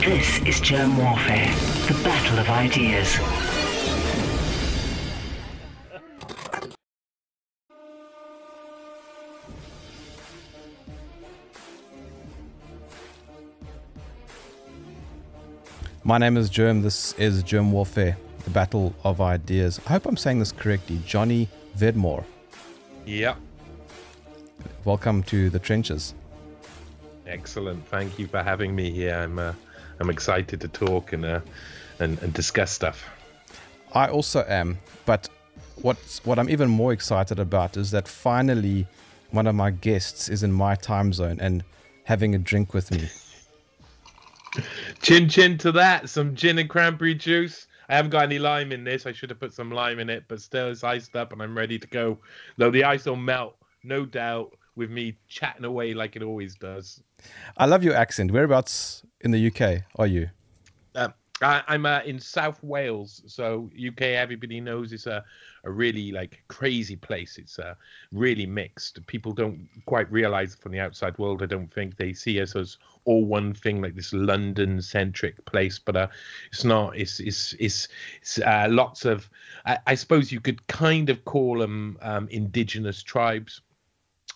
This is Germ Warfare, the battle of ideas. My name is Germ. This is Germ Warfare, the battle of ideas. I hope I'm saying this correctly. Johnny Vedmore, Yep. welcome to the trenches. Excellent. Thank you for having me here. I'm uh, I'm excited to talk and uh, and, and discuss stuff. I also am, but what's what I'm even more excited about is that finally one of my guests is in my time zone and having a drink with me. Chin chin to that. Some gin and cranberry juice. I haven't got any lime in this. I should have put some lime in it, but still it's iced up and I'm ready to go. Though the ice will melt, no doubt, with me chatting away like it always does. I love your accent. Whereabouts in the UK are you? Um, I, I'm uh, in South Wales, so UK. Everybody knows it's a, a really like crazy place. It's uh, really mixed. People don't quite realize from the outside world. I don't think they see us as all one thing, like this London-centric place. But uh, it's not. It's it's it's, it's uh, lots of. I, I suppose you could kind of call them um, indigenous tribes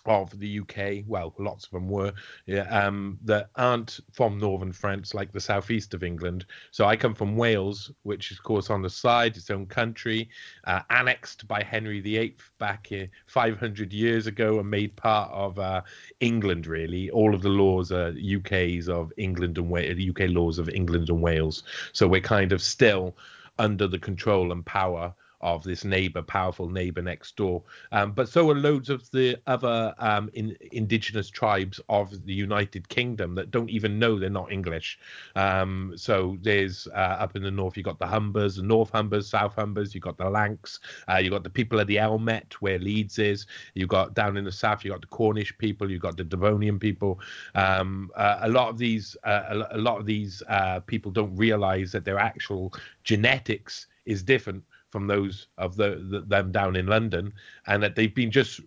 of the UK, well, lots of them were, yeah, um, that aren't from northern France, like the southeast of England. So I come from Wales, which is, of course, on the side, its own country, uh, annexed by Henry VIII back uh, 500 years ago and made part of uh, England, really. All of the laws are UK's of England and Wales, UK laws of England and Wales. So we're kind of still under the control and power of this neighbor, powerful neighbor next door. Um, but so are loads of the other um, in, indigenous tribes of the United Kingdom that don't even know they're not English. Um, so there's uh, up in the north, you've got the Humbers, the North Humbers, South Humbers, you've got the Lanks, uh, you got the people of the Elmet, where Leeds is. you've got down in the south, you've got the Cornish people, you've got the Devonian people. Um, uh, a lot of these, uh, a, a lot of these uh, people don't realize that their actual genetics is different from those of the, the, them down in London, and that they've been just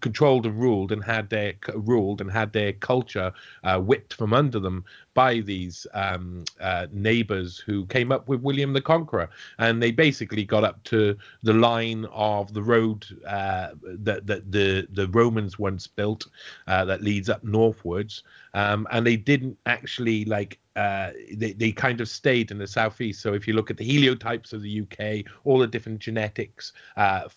controlled and ruled and had their ruled and had their culture uh, whipped from under them by these um, uh, neighbors who came up with William the Conqueror, and they basically got up to the line of the road uh, that that the the Romans once built uh, that leads up northwards, um, and they didn't actually like uh, they, they kind of stayed in the southeast. So if you look at the heliotypes of the UK, all the different genetics, uh, f-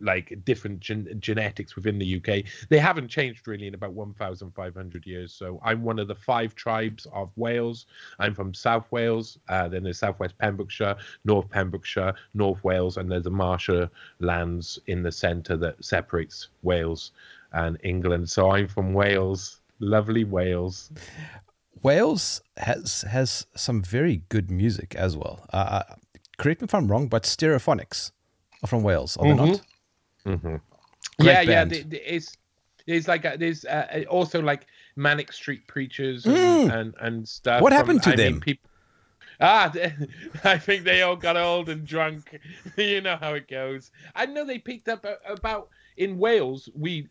like different gen- genetics within the UK, they haven't changed really in about 1,500 years. So I'm one of the five tribes of Wales. I'm from South Wales, uh, then there's Southwest Pembrokeshire, North Pembrokeshire, North Wales, and there's the Marshall lands in the centre that separates Wales and England. So I'm from Wales, lovely Wales. Wales has has some very good music as well. Uh, uh, correct me if I'm wrong, but Stereophonics are from Wales, are they not? Mm-hmm. Yeah, yeah. band. th- It's there's like a, there's uh, also like Manic Street Preachers Mm. and, and and stuff. What from- happened to I mean, them? peop- ah, th- I think they all got old and drunk. you know how it goes. I know they picked up about in Wales. We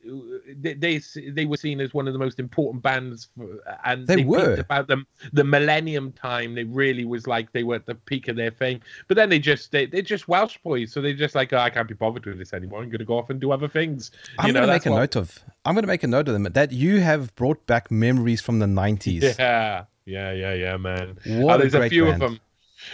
they, they they were seen as one of the most important bands, for, and They peaked were. about them the Millennium time. They really was like they were at the peak of their fame. But then they just they they're just Welsh boys, so they're just like oh, I can't be bothered with this anymore. I'm going to go off and do other things. I'm you know, going to make a what- note of. I'm going to make a note of them that you have brought back memories from the 90s. Yeah, yeah, yeah, yeah, man. What Oh, a there's a, great few band. of them.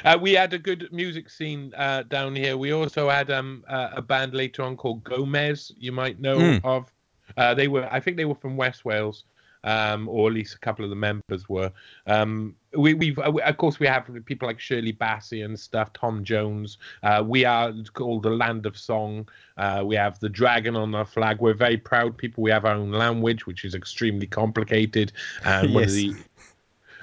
Uh, we had a good music scene uh, down here. We also had um, uh, a band later on called Gomez. You might know Mm. of. Uh, they were, I think, they were from West Wales, um, or at least a couple of the members were. Um, we, we've, uh, we- of course, we have people like Shirley Bassey and stuff. Tom Jones. Uh, we are called the Land of Song. Uh, we have the dragon on our flag. We're very proud people. We have our own language, which is extremely complicated and one of Yes. the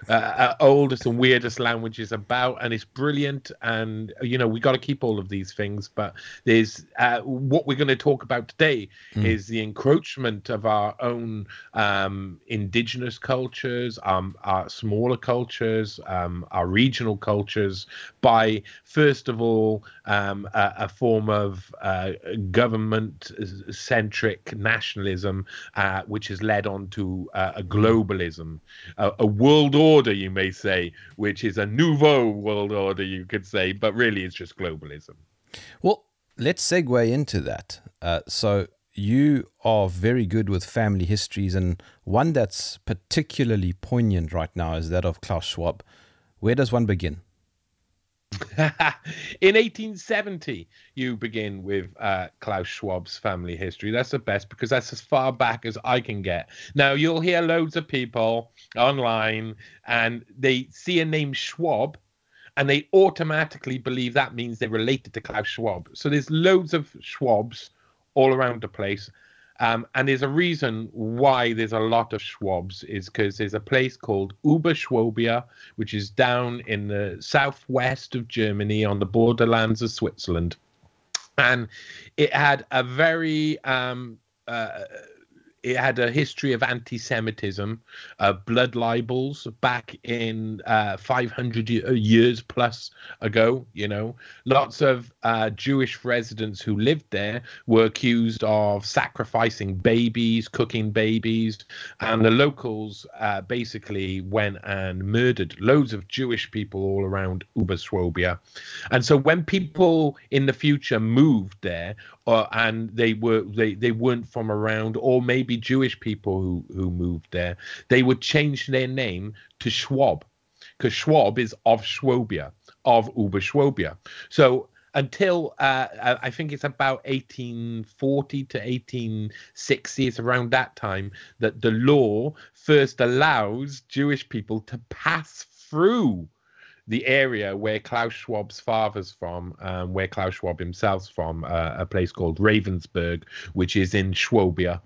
uh, uh, oldest and weirdest languages about, and it's brilliant. And you know, we got to keep all of these things. But there's uh, what we're going to talk about today is the encroachment of our own um, indigenous cultures, um, our smaller cultures, um, our regional cultures, by first of all um, a, a form of uh, government-centric nationalism, uh, which has led on to uh, a globalism, a, a world order order, you may say, which is a nouveau world order, you could say, but really it's just globalism. Well, let's segue into that. Uh, so you are very good with family histories, and one that's particularly poignant right now is that of Klaus Schwab. Where does one begin? in 1870, you begin with uh, Klaus Schwab's family history. That's the best because that's as far back as I can get. Now, you'll hear loads of people online and they see a name Schwab and they automatically believe that means they're related to Klaus Schwab. So there's loads of Schwabs all around the place. Um, and there's a reason why there's a lot of Schwabs is because there's a place called Oberschwabia, which is down in the southwest of Germany on the borderlands of Switzerland. And it had a very um, uh, it had a history of anti-Semitism, uh, blood libels back in uh, 500 years plus ago. You know, lots of uh, Jewish residents who lived there were accused of sacrificing babies, cooking babies, and the locals uh, basically went and murdered loads of Jewish people all around Oberschwabia. And so when people in the future moved there, uh, and they were they, they weren't from around, or maybe Jewish people who who moved there, they would change their name to Schwab, because Schwab is of Schwabia, of Oberschwabia. So until uh, I think it's about 1840 to 1860, it's around that time that the law first allows Jewish people to pass through the area where Klaus Schwab's father's from, um, where Klaus Schwab himself's from, uh, a place called Ravensburg, which is in Schwabia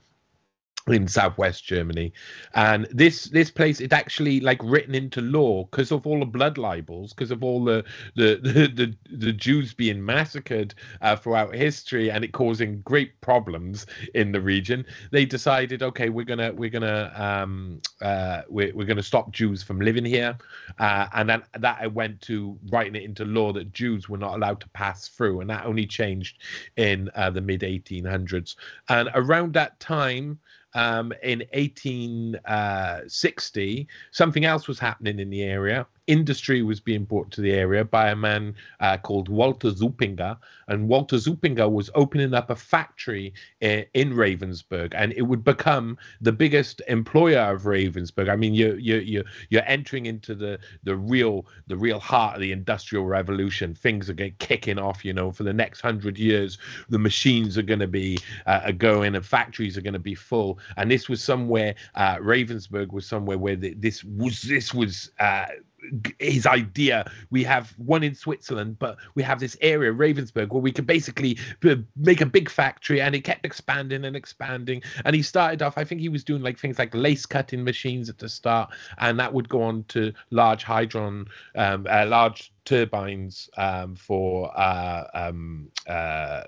in southwest Germany, and this this place is actually like written into law because of all the blood libels, because of all the the, the the, the Jews being massacred uh, throughout history, and it causing great problems in the region. They decided, okay, we're gonna we're gonna um uh we're, we're gonna stop Jews from living here, uh, and then that I went to writing it into law that Jews were not allowed to pass through, and that only changed in uh, the mid 1800s, and around that time um, in 1860, uh, something else was happening in the area industry was being brought to the area by a man uh, called Walter Zuppinger. And Walter Zuppinger was opening up a factory in, in, Ravensburg, and it would become the biggest employer of Ravensburg. I mean, you're, you you you're entering into the the real the real heart of the industrial revolution. Things are going kicking off. You know, for the next hundred years, the machines are going to be uh, going, and factories are going to be full. And this was somewhere. Uh, Ravensburg was somewhere where the, this was this was uh, his idea. We have one in Switzerland, but we have this area, Ravensburg, where we could basically make a big factory, and it kept expanding and expanding. And he started off, I think he was doing like things like lace cutting machines at the start, and that would go on to large hydron, um, uh, large turbines um, for uh, um, uh,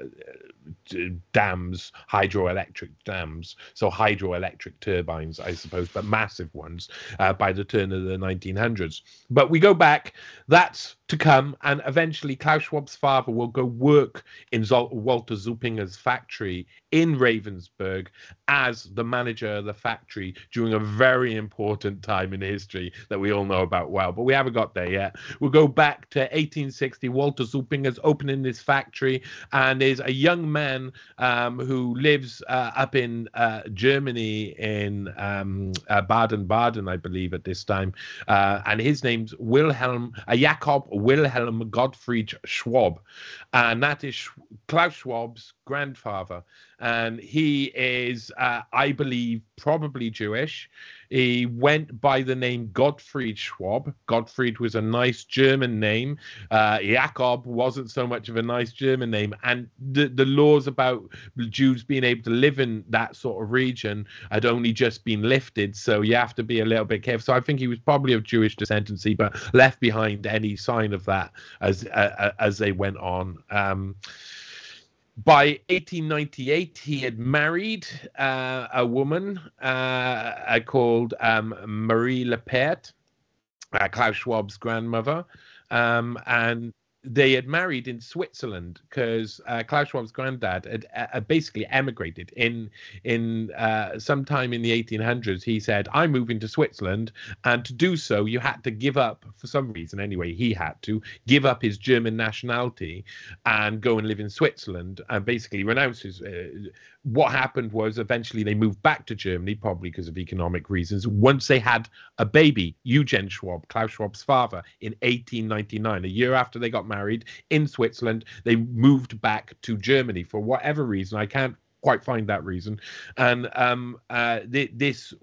dams, hydroelectric dams. So hydroelectric turbines, I suppose, but massive ones uh, by the turn of the 1900s. But we go back. That's to come, and eventually Klaus Schwab's father will go work in Zol- Walter Zuppinger's factory in Ravensburg as the manager of the factory during a very important time in history that we all know about well. But we haven't got there yet. We'll go back to 1860. Walter Zuppinger's opening this factory, and there's a young man um, who lives uh, up in uh, Germany in um, uh, Baden-Baden, I believe, at this time, uh, and his name's Wilhelm uh, Jakob Wilhelm Gottfried Schwab, and that is Klaus Schwab's grandfather. And he is, uh, I believe, probably Jewish. He went by the name Gottfried Schwab. Gottfried was a nice German name. Uh, Jakob wasn't so much of a nice German name. And the, the laws about Jews being able to live in that sort of region had only just been lifted. So you have to be a little bit careful. So I think he was probably of Jewish descendancy, but left behind any sign of that as uh, uh as they went on. Um, by 1898, he had married uh, a woman uh, called um, Marie Lepert, uh, Klaus Schwab's grandmother. Um, and they had married in Switzerland because uh, Klaus Schwab's granddad had uh, basically emigrated in in uh, sometime in the 1800s. He said, "I'm moving to Switzerland," and to do so, you had to give up for some reason. Anyway, he had to give up his German nationality and go and live in Switzerland and basically renounce his. What happened was eventually they moved back to Germany, probably because of economic reasons. Once they had a baby, Eugen Schwab, Klaus Schwab's father, in 1899, a year after they got married in Switzerland. They moved back to Germany for whatever reason. I can't quite find that reason. And um, uh, th- this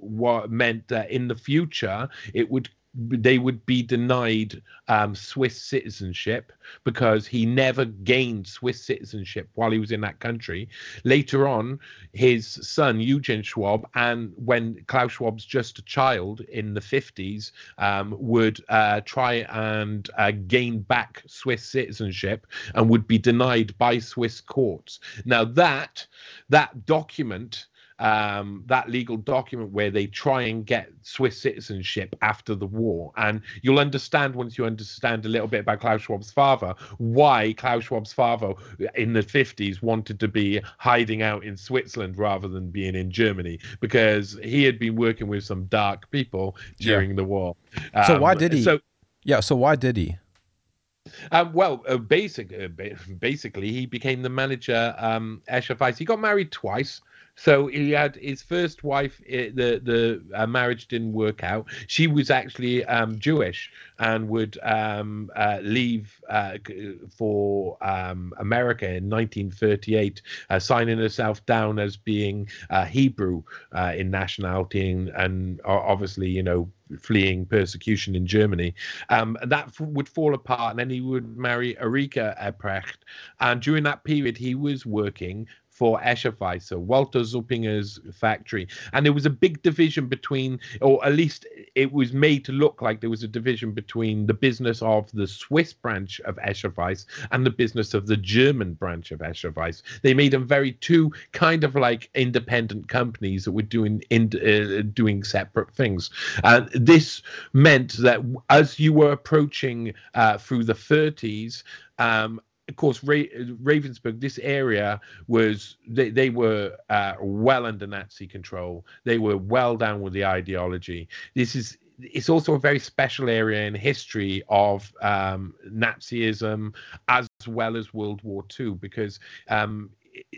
meant that in the future it would they would be denied um, Swiss citizenship because he never gained Swiss citizenship while he was in that country. Later on, his son Eugen Schwab, and when Klaus Schwab's just a child in the 50s, um, would uh, try and uh, gain back Swiss citizenship and would be denied by Swiss courts. Now that that document um, that legal document where they try and get Swiss citizenship after the war. And you'll understand once you understand a little bit about Klaus Schwab's father why Klaus Schwab's father in the 50s wanted to be hiding out in Switzerland rather than being in Germany because he had been working with some dark people during yeah. the war. Um, so why um, did he? So, yeah, so why did he? Um, well, uh, basic, uh, basically, he became the manager. Um, Escher Wyss. He got married twice. So he had his first wife. Eh, the the uh, marriage didn't work out. She was actually um, Jewish and would um, uh, leave uh, for um, America in 1938, uh, signing herself down as being uh, Hebrew uh, in nationality and, and obviously, you know, fleeing persecution in Germany. Um, that f- would fall apart, and then he would marry Erika Epprecht. And during that period, he was working for so Walter Zuppinger's factory. And there was a big division between, or at least it was made to look like there was a division between the business of the Swiss branch of Escher Wyss and the business of the German branch of Escher Wyss. They made them very two kind of like independent companies that were doing in, uh, doing separate things. And this meant that as you were approaching uh, through the 30s, um, of course, Ra- Ravensburg, this area was they, they were uh, well under Nazi control. They were well down with the ideology. This is it's also a very special area in history of um, Nazism as well as World War II because um,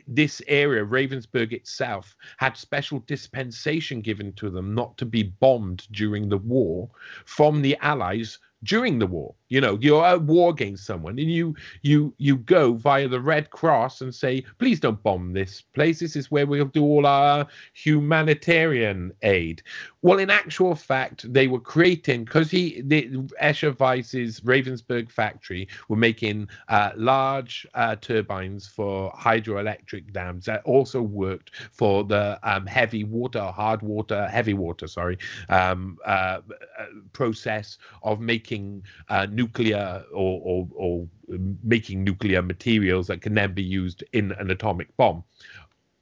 this area, Ravensburg itself, had special dispensation given to them not to be bombed during the war from the Allies during the war. You know, you're at war against someone, and you you you go via the Red Cross and say, please don't bomb this place. This is where we'll do all our humanitarian aid. Well, in actual fact, they were creating because he the Escher Wyss's Ravensburg factory were making uh, large uh, turbines for hydroelectric dams that also worked for the um, heavy water, hard water, heavy water, sorry, um, uh, uh process of making uh, nuclear or, or, or making nuclear materials that can then be used in an atomic bomb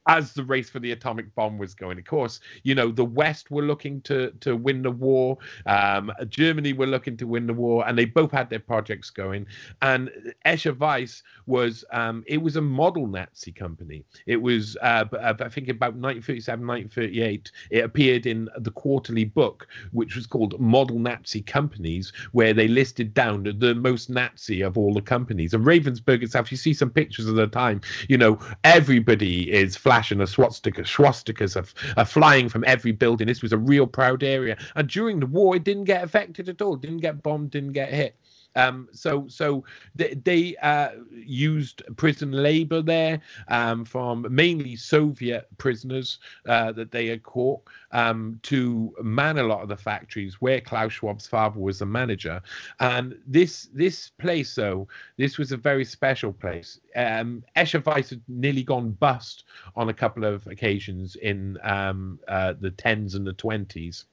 as the race for the atomic bomb was going. Of course, you know the West were looking to to win the war, um, Germany were looking to win the war, and they both had their projects going. And Escher Wyss was um, it was a model Nazi company. It was uh, I think about 1937, 1938. It appeared in the quarterly book, which was called Model Nazi Companies, where they listed down the most Nazi of all the companies. And Ravensburg itself, you see some pictures of the time. You know, everybody is flat fashion of swastika, swastikas are, are flying from every building. This was a real proud area. And during the war, it didn't get affected at all. Didn't get bombed, didn't get hit. Um, so so they, they uh, used prison labor there um, from mainly Soviet prisoners uh, that they had caught um, to man a lot of the factories where Klaus Schwab's father was the manager. And this this place though, this was a very special place. Um, Escher Wyss had nearly gone bust on a couple of occasions in um, uh, the tens and the twenties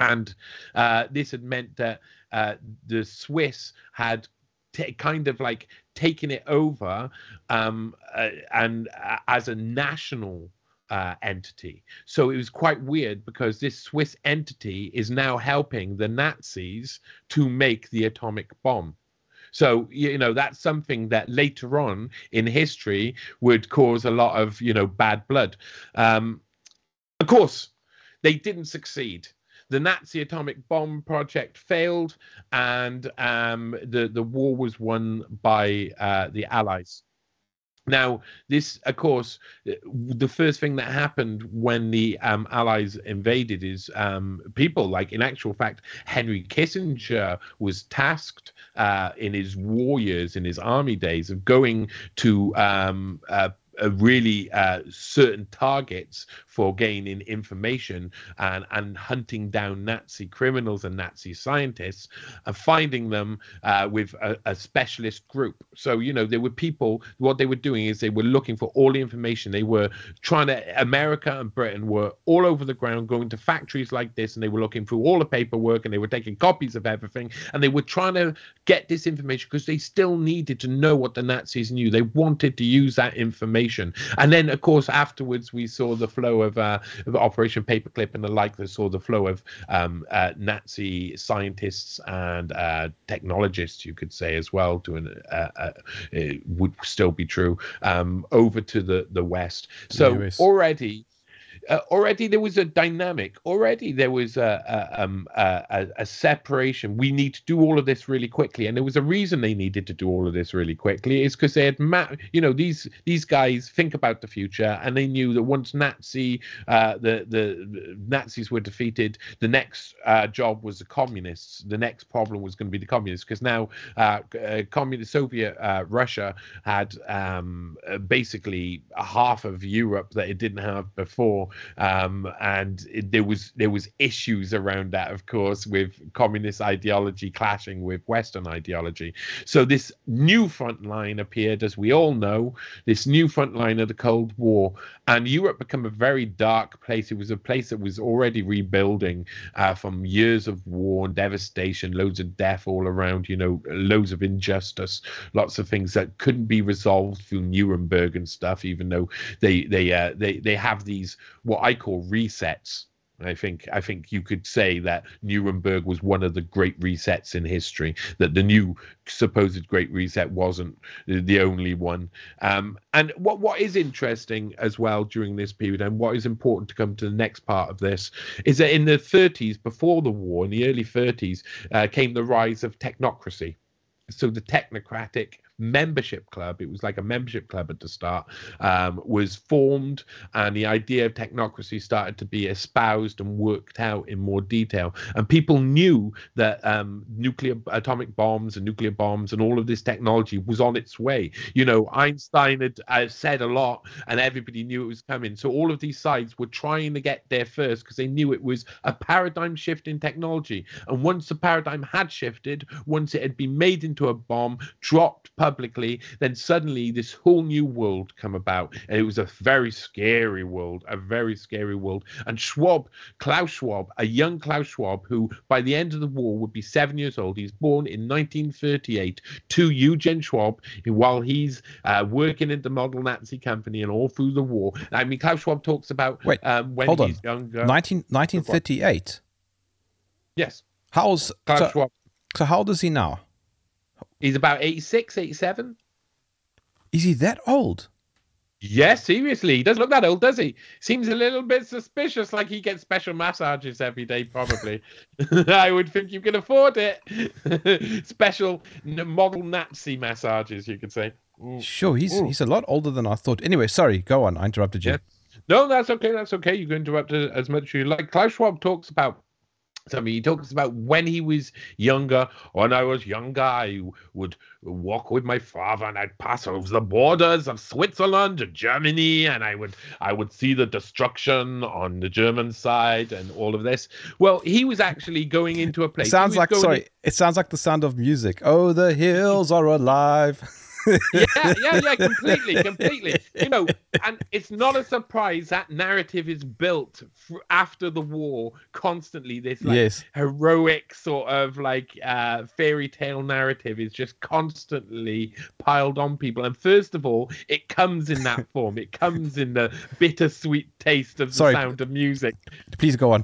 and uh, this had meant that uh, the Swiss had t- kind of like taken it over um, uh, and uh, as a national uh, entity. So it was quite weird because this Swiss entity is now helping the Nazis to make the atomic bomb. So you know that's something that later on in history would cause a lot of you know bad blood. Um, of course, they didn't succeed. The Nazi atomic bomb project failed, and um, the the war was won by uh, the Allies. Now, this, of course, the first thing that happened when the um, Allies invaded is um, people, like in actual fact, Henry Kissinger was tasked uh, in his war years, in his army days, of going to um, uh, really uh, certain targets for gaining information and, and hunting down Nazi criminals and Nazi scientists and finding them uh, with a, a, specialist group. So, you know, there were people, what they were doing is they were looking for all the information. They were trying to, America and Britain were all over the ground going to factories like this and they were looking through all the paperwork and they were taking copies of everything and they were trying to get this information because they still needed to know what the Nazis knew. They wanted to use that information. And then, of course, afterwards, we saw the flow of, uh, of Operation Paperclip and the like. That saw the flow of um, uh, Nazi scientists and uh, technologists, you could say as well. To an, uh, uh, it would still be true um, over to the the West. So already uh, already there was a dynamic. Already there was a a, um, a, a, separation. We need to do all of this really quickly, and there was a reason they needed to do all of this really quickly. Is because they had, ma- you know, these these guys think about the future, and they knew that once Nazi uh, the, the, the Nazis were defeated, the next uh, job was the communists. The next problem was going to be the communists, because now uh, uh, communist Soviet uh, Russia had um, basically half of Europe that it didn't have before um, and it, there was there was issues around that, of course, with communist ideology clashing with Western ideology. So this new front line appeared, as we all know, this new front line of the Cold War, and Europe became a very dark place. It was a place that was already rebuilding uh, from years of war and devastation, loads of death all around, you know, loads of injustice, lots of things that couldn't be resolved through Nuremberg and stuff, even though they they uh, they they have these what I call resets. I think I think you could say that Nuremberg was one of the great resets in history. That the new supposed great reset wasn't the only one. Um, and what what is interesting as well during this period, and what is important to come to the next part of this, is that in the 30s, before the war, in the early 30s, uh, came the rise of technocracy. So the technocratic membership club, it was like a membership club at the start, um, was formed, and the idea of technocracy started to be espoused and worked out in more detail. And people knew that um, nuclear atomic bombs and nuclear bombs and all of this technology was on its way. You know, Einstein had uh, said a lot, and everybody knew it was coming. So all of these sides were trying to get there first because they knew it was a paradigm shift in technology. And once the paradigm had shifted, once it had been made into a bomb, dropped publicly, then suddenly this whole new world come about. And it was a very scary world, a very scary world. And Schwab, Klaus Schwab, a young Klaus Schwab, who by the end of the war would be seven years old, he's born in 1938 to Eugen Schwab while he's uh, working at the Model Nazi Company and all through the war. I mean, Klaus Schwab talks about Wait, um, when hold he's on. younger. 19, 1938. Yes, How's Klaus so, Schwab. so how old is he now? He's about 86, 87. Is he that old? Yes, seriously, he doesn't look that old, does he? Seems a little bit suspicious, like he gets special massages every day, probably. I would think you can afford it. special model Nazi massages, you could say. Mm. Sure, he's Ooh. he's a lot older than I thought. Anyway, sorry, go on. I interrupted you. Yeah. No, that's okay. That's okay. You can interrupt as much as you like. Klaus Schwab talks about something. He talks about when he was younger. When I was younger, I would walk with my father, and I'd pass over the borders of Switzerland to Germany, and I would I would see the destruction on the German side and all of this. Well, he was actually going into a place. he sounds like sorry. It sounds like the sound of music. Oh, the hills are alive. yeah, yeah, yeah, completely, completely. You know, and it's not a surprise that narrative is built f- after the war constantly. This like Yes. heroic sort of like uh, fairy tale narrative is just constantly piled on people. And first of all, it comes in that form. It comes in the bittersweet taste of the Sorry. sound of music. Please go on.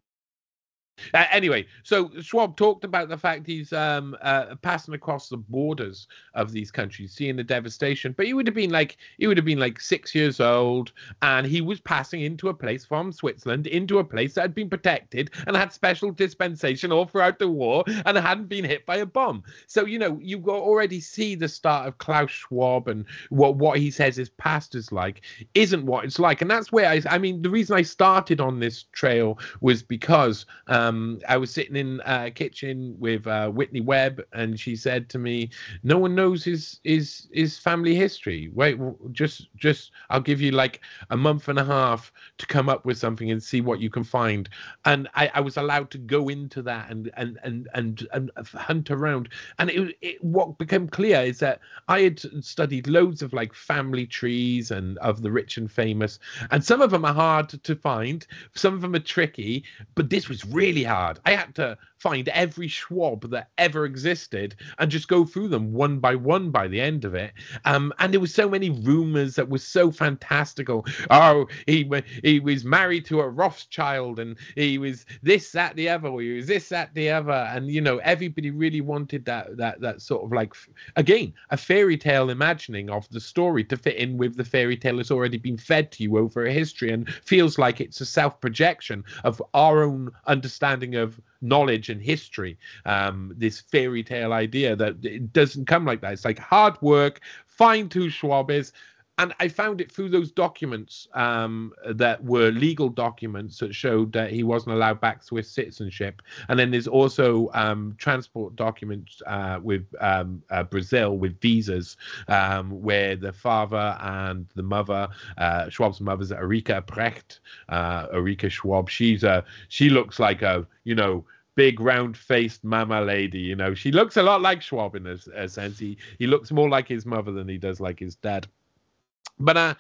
Uh, anyway, so Schwab talked about the fact he's um, uh, passing across the borders of these countries, seeing the devastation. But he would have been like he would have been like six years old, and he was passing into a place from Switzerland into a place that had been protected and had special dispensation all throughout the war and hadn't been hit by a bomb. So you know you already see the start of Klaus Schwab and what what he says his past is like isn't what it's like, and that's where I I mean the reason I started on this trail was because. Um, um, I was sitting in a kitchen with uh, Whitney Webb, and she said to me, "No one knows his his his family history. Wait, just just I'll give you like a month and a half to come up with something and see what you can find." And I, I was allowed to go into that and and and and, and hunt around. And it, it what became clear is that I had studied loads of like family trees and of the rich and famous, and some of them are hard to find, some of them are tricky, but this was really hard. I had to find every Schwab that ever existed and just go through them one by one by the end of it. Um, and there was so many rumors that was so fantastical. Oh, he he was married to a Rothschild, and he was this, that, the other. Or he was this, that, the other. And you know, everybody really wanted that that that sort of like again a fairy tale imagining of the story to fit in with the fairy tale that's already been fed to you over a history and feels like it's a self projection of our own understanding of knowledge and history. Um, this fairy tale idea that it doesn't come like that. It's like hard work, find who Schwab is, and I found it through those documents um, that were legal documents that showed that he wasn't allowed back Swiss citizenship. And then there's also um, transport documents uh, with um, uh, Brazil with visas, um, where the father and the mother, uh, Schwab's mother's Erika Precht, uh, Erika Schwab. She's a she looks like a you know big round faced mama lady. You know, she looks a lot like Schwab in a, a sense. He he looks more like his mother than he does like his dad. But uh,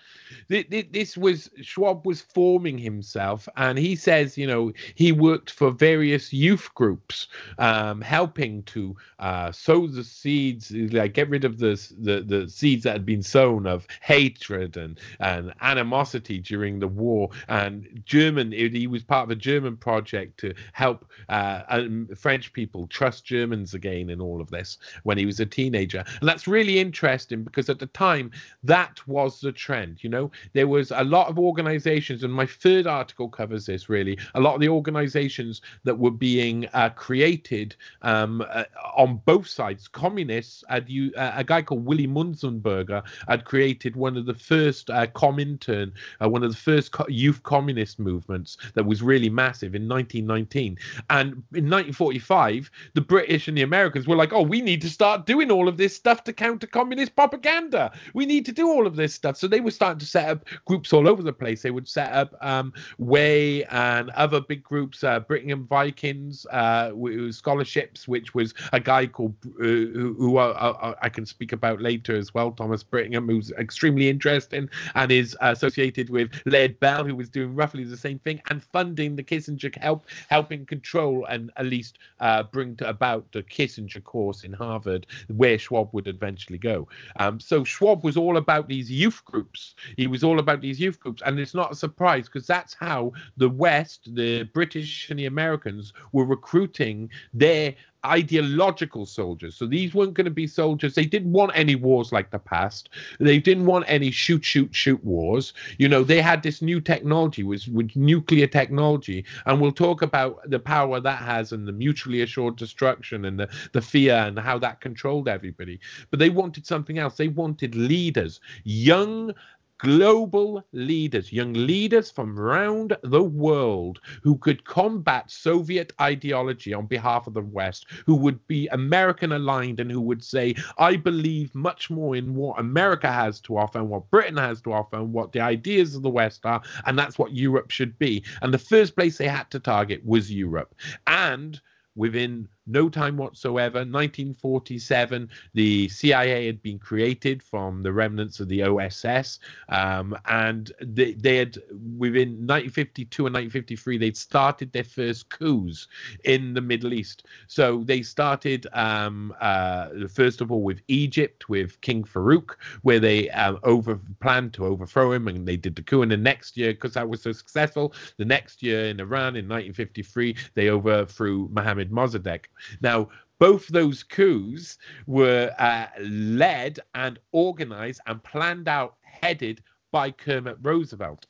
th- th- this was Schwab was forming himself, and he says, you know, he worked for various youth groups, um, helping to uh, sow the seeds, like get rid of the, the the seeds that had been sown of hatred and and animosity during the war. And German, he was part of a German project to help uh, um, French people trust Germans again in all of this when he was a teenager, and that's really interesting because at the time that was the trend. You know, there was a lot of organizations, and my third article covers this really. A lot of the organizations that were being uh, created um, uh, on both sides. Communists had uh, a guy called Willy Munzenberger had created one of the first uh, Comintern, uh, one of the first co- youth communist movements that was really massive in 1919. And in 1945, the British and the Americans were like, "Oh, we need to start doing all of this stuff to counter communist propaganda. We need to do all of this stuff." So they were starting to set up groups all over the place. They would set up um, Way and other big groups, uh, Brittingham Vikings, uh, scholarships, which was a guy called uh, who, who uh, uh, I can speak about later as well, Thomas Brittingham, who's extremely interesting and is associated with Laird Bell, who was doing roughly the same thing and funding the Kissinger help, helping control and at least uh, bring about the Kissinger course in Harvard, where Schwab would eventually go. Um, so Schwab was all about these youth groups. He was all about these youth groups, and it's not a surprise because that's how the West, the British and the Americans, were recruiting their ideological soldiers. So these weren't going to be soldiers. They didn't want any wars like the past. They didn't want any shoot, shoot, shoot wars. You know, they had this new technology, with, nuclear technology, and we'll talk about the power that has and the mutually assured destruction and the, the fear and how that controlled everybody. But they wanted something else. They wanted leaders, young global leaders, young leaders from around the world who could combat Soviet ideology on behalf of the West, who would be American aligned and who would say, I believe much more in what America has to offer and what Britain has to offer and what the ideas of the West are, and that's what Europe should be. And the first place they had to target was Europe. And within no time whatsoever. 1947, the CIA had been created from the remnants of the OSS, um, and they, they had within 1952 and 1953 they'd started their first coups in the Middle East. So they started um, uh, first of all with Egypt with King Farouk, where they um, over planned to overthrow him, and they did the coup. And the next year, because that was so successful, the next year in Iran in 1953 they overthrew Mohammad Mossadegh. Now, both those coups were uh, led and organized and planned out, headed by Kermit Roosevelt.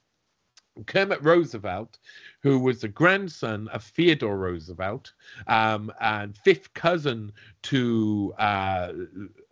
Kermit Roosevelt, who was the grandson of Theodore Roosevelt um, and fifth cousin to uh,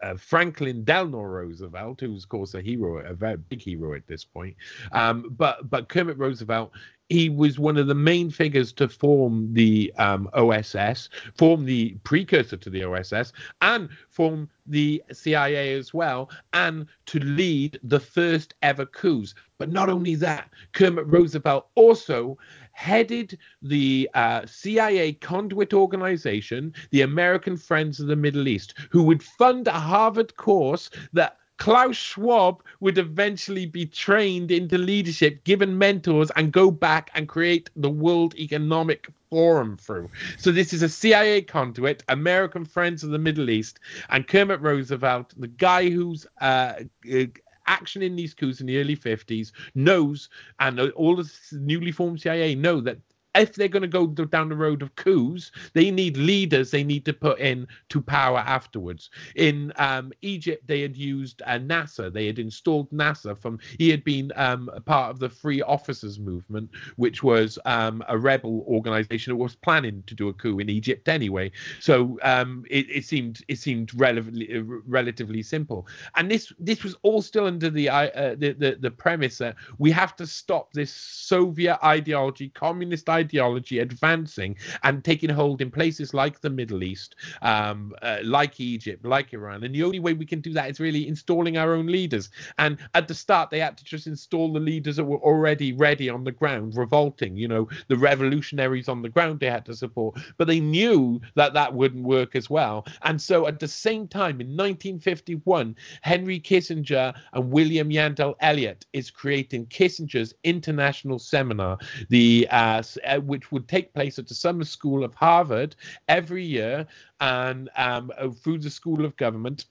uh, Franklin Delano Roosevelt, who was, of course, a hero, a very big hero at this point. Um, but but Kermit Roosevelt he was one of the main figures to form the um, OSS, form the precursor to the OSS, and form the CIA as well, and to lead the first ever coups. But not only that, Kermit Roosevelt also headed the uh, CIA conduit organization, the American Friends of the Middle East, who would fund a Harvard course that Klaus Schwab would eventually be trained into leadership, given mentors, and go back and create the World Economic Forum through. So this is a CIA conduit, American Friends of the Middle East, and Kermit Roosevelt, the guy who's uh, uh action in these coups in the early 50s knows and all the newly formed cia know that if they're going to go down the road of coups, they need leaders they need to put in to power afterwards. In um, Egypt, they had used uh, Nasser. They had installed Nasser from, he had been um, part of the Free Officers Movement, which was um, a rebel organization that was planning to do a coup in Egypt anyway. So um, it, it, seemed it seemed relatively relatively simple. And this this was all still under the, uh, the, the, the premise that we have to stop this Soviet ideology, communist ideology ideology advancing and taking hold in places like the Middle East, um, uh, like Egypt, like Iran. And the only way we can do that is really installing our own leaders. And at the start, they had to just install the leaders that were already ready on the ground, revolting. You know, the revolutionaries on the ground they had to support, but they knew that that wouldn't work as well. And so, at the same time, in 1951, Henry Kissinger and William Yandell Elliott is creating Kissinger's International Seminar, the uh, uh, which would take place at the summer school of Harvard every year and um, uh, through the School of Government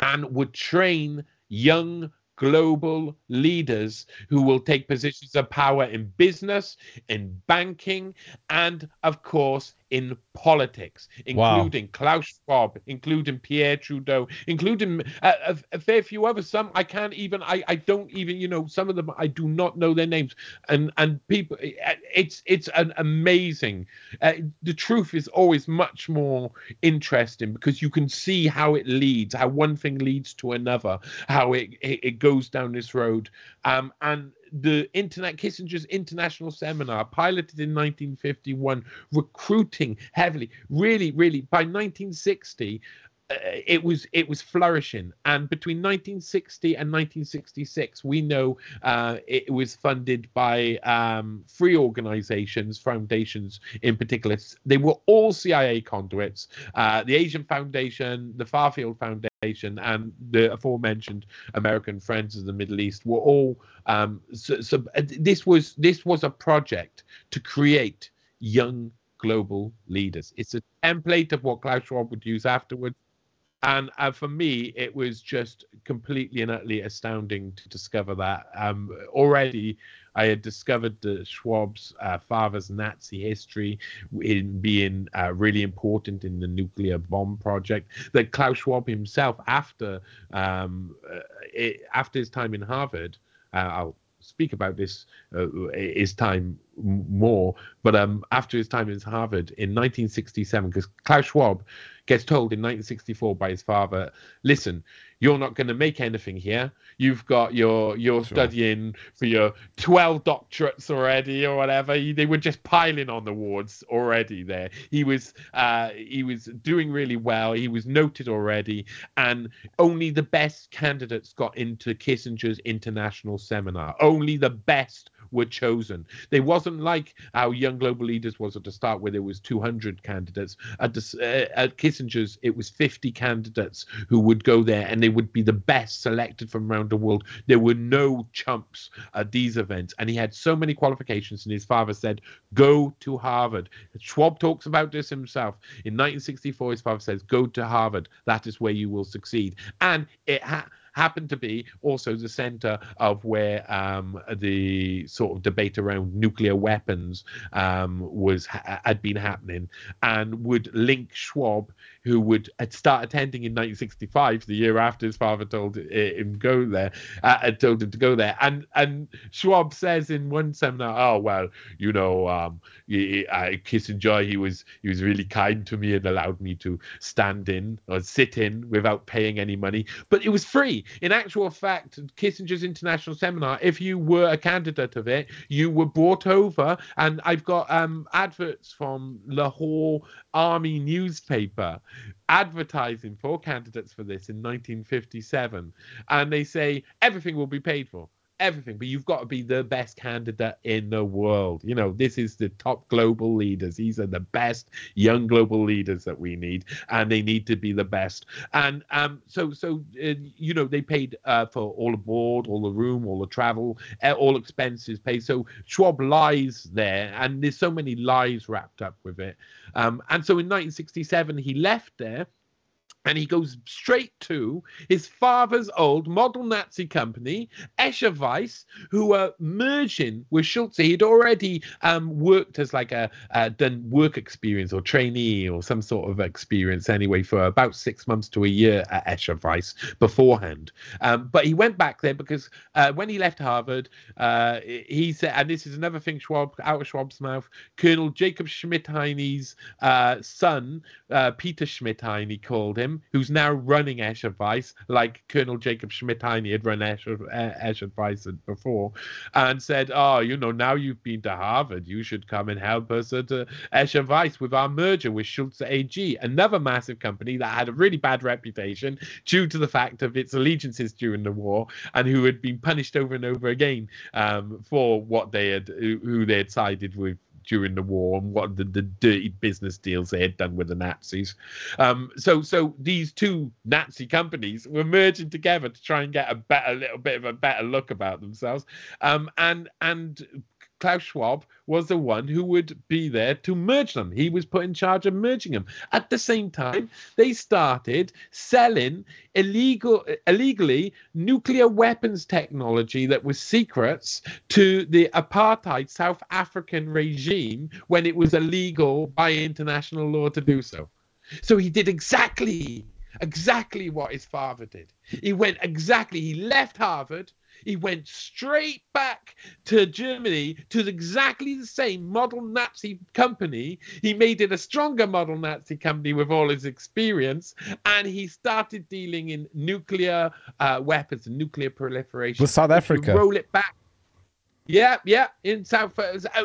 and would train young global leaders who will take positions of power in business, in banking, and of course in politics, including wow. Klaus Schwab, including Pierre Trudeau, including a, a, a, fair few others. Some I can't even, I, I don't even, you know, some of them I do not know their names. And and people, it's it's an amazing. Uh, the truth is always much more interesting because you can see how it leads, how one thing leads to another, how it it, it goes down this road. Um, and the internet Kissinger's international seminar piloted in 1951 recruiting heavily really really by 1960 uh, it was it was flourishing and between 1960 and 1966 we know uh, it was funded by um, free organizations foundations in particular they were all cia conduits uh, the asian foundation the farfield foundation and the aforementioned American Friends of the Middle East were all um, so, so uh, this was this was a project to create young global leaders. It's a template of what Klaus Schwab would use afterwards. And uh, for me, it was just completely and utterly astounding to discover that. Um, already, I had discovered the Schwab's uh, father's Nazi history in being uh, really important in the nuclear bomb project. That Klaus Schwab himself, after um, uh, it, after his time in Harvard, uh, I'll speak about this uh, his time more, but um, after his time in Harvard in 1967, because Klaus Schwab gets told in 1964 by his father, "Listen, you're not going to make anything here. You've got your you're sure. studying for your 12 doctorates already or whatever. They were just piling on the wards already there. He was uh, he was doing really well. He was noted already, and only the best candidates got into Kissinger's international seminar. Only the best were chosen. They wasn't like how Young Global Leaders was at the start, where there was 200 candidates. At, the, uh, at Kissinger's, it was 50 candidates who would go there, and they would be the best selected from around the world. There were no chumps at these events, and he had so many qualifications. And his father said, "Go to Harvard." Schwab talks about this himself. In 1964, his father says, "Go to Harvard. That is where you will succeed." And it had happened to be also the center of where um, the sort of debate around nuclear weapons um, was had been happening, and would link Schwab, who would start attending in 1965, the year after his father told him go there, uh, told him to go there, and and Schwab says in one seminar, "Oh well, you know, um, uh, Kissinger, he was he was really kind to me and allowed me to stand in or sit in without paying any money, but it was free." In actual fact, Kissinger's International Seminar, if you were a candidate of it, you were brought over. And I've got um, adverts from Lahore Army newspaper advertising for candidates for this in 1957. And they say everything will be paid for everything, but you've got to be the best candidate in the world. You know, this is the top global leaders. These are the best young global leaders that we need, and they need to be the best. And um, so, so uh, you know, they paid uh, for all the board, all the room, all the travel, all expenses paid. So Schwab lies there, and there's so many lies wrapped up with it. Um, and so in 1967, he left there and he goes straight to his father's old model Nazi company, Escher Wyss, who were merging with Sulzer. He'd already um, worked as like a uh, done work experience or trainee or some sort of experience anyway for about six months to a year at Escher Wyss beforehand. Um, but he went back there because uh, when he left Harvard, uh, he said, and this is another thing Schwab out of Schwab's mouth, Colonel Jacob Schmidheiny's uh, son, uh, Peter Schmidheiny, called him who's now running Escher Wyss, like Colonel Jacob Schmidheiny had run Escher, Escher Wyss before, and said, "Oh, you know, now you've been to Harvard, you should come and help us at uh, Wyss with our merger with Sulzer AG, another massive company that had a really bad reputation due to the fact of its allegiances during the war, and who had been punished over and over again um, for what they had, who they had sided with during the war and what the, the dirty business deals they had done with the Nazis. Um, so so these two Nazi companies were merging together to try and get a better little bit of a better look about themselves. Um, and and Klaus Schwab was the one who would be there to merge them. He was put in charge of merging them. At the same time, they started selling illegal, illegally nuclear weapons technology that was secrets to the apartheid South African regime when it was illegal by international law to do so. So he did exactly, exactly what his father did. He went exactly, he left Harvard he went straight back to Germany to exactly the same model Nazi company. He made it a stronger model Nazi company with all his experience, and he started dealing in nuclear uh, weapons and nuclear proliferation. With South Africa. Roll it back yeah, yeah, in South,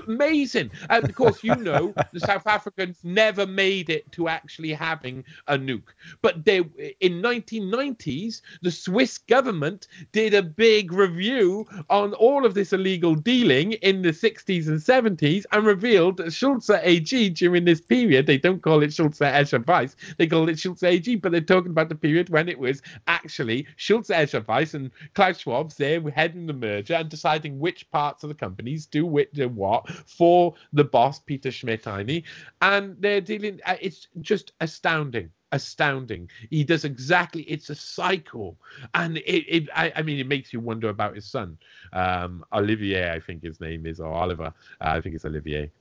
amazing. And of course, you know the South Africans never made it to actually having a nuke. But they, in 1990s, the Swiss government did a big review on all of this illegal dealing in the 60s and 70s, and revealed that Sulzer AG during this period, they don't call it Sulzer Escher Wyss, they call it Sulzer AG, but they're talking about the period when it was actually Sulzer Escher Wyss and Klaus Schwab's there heading the merger and deciding which part parts of the companies do what, do what for the boss, Peter Schmidheiny. And they're dealing, uh, it's just astounding astounding. He does exactly. It's a cycle, and it. it I, I, mean, it makes you wonder about his son, um, Olivier. I think his name is, or Oliver. Uh, I think it's Olivier.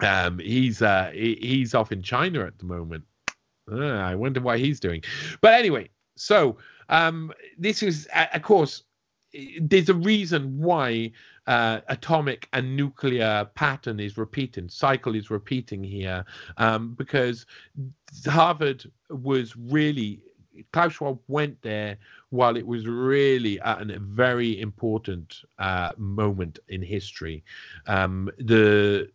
Um, he's uh, he, he's off in China at the moment. Uh, I wonder what he's doing. But anyway, so um, this is, of course, there's a reason why uh, atomic and nuclear pattern is repeating, cycle is repeating here, um, because Harvard was really Klaus Schwab went there while it was really at a very important uh, moment in history. Um, the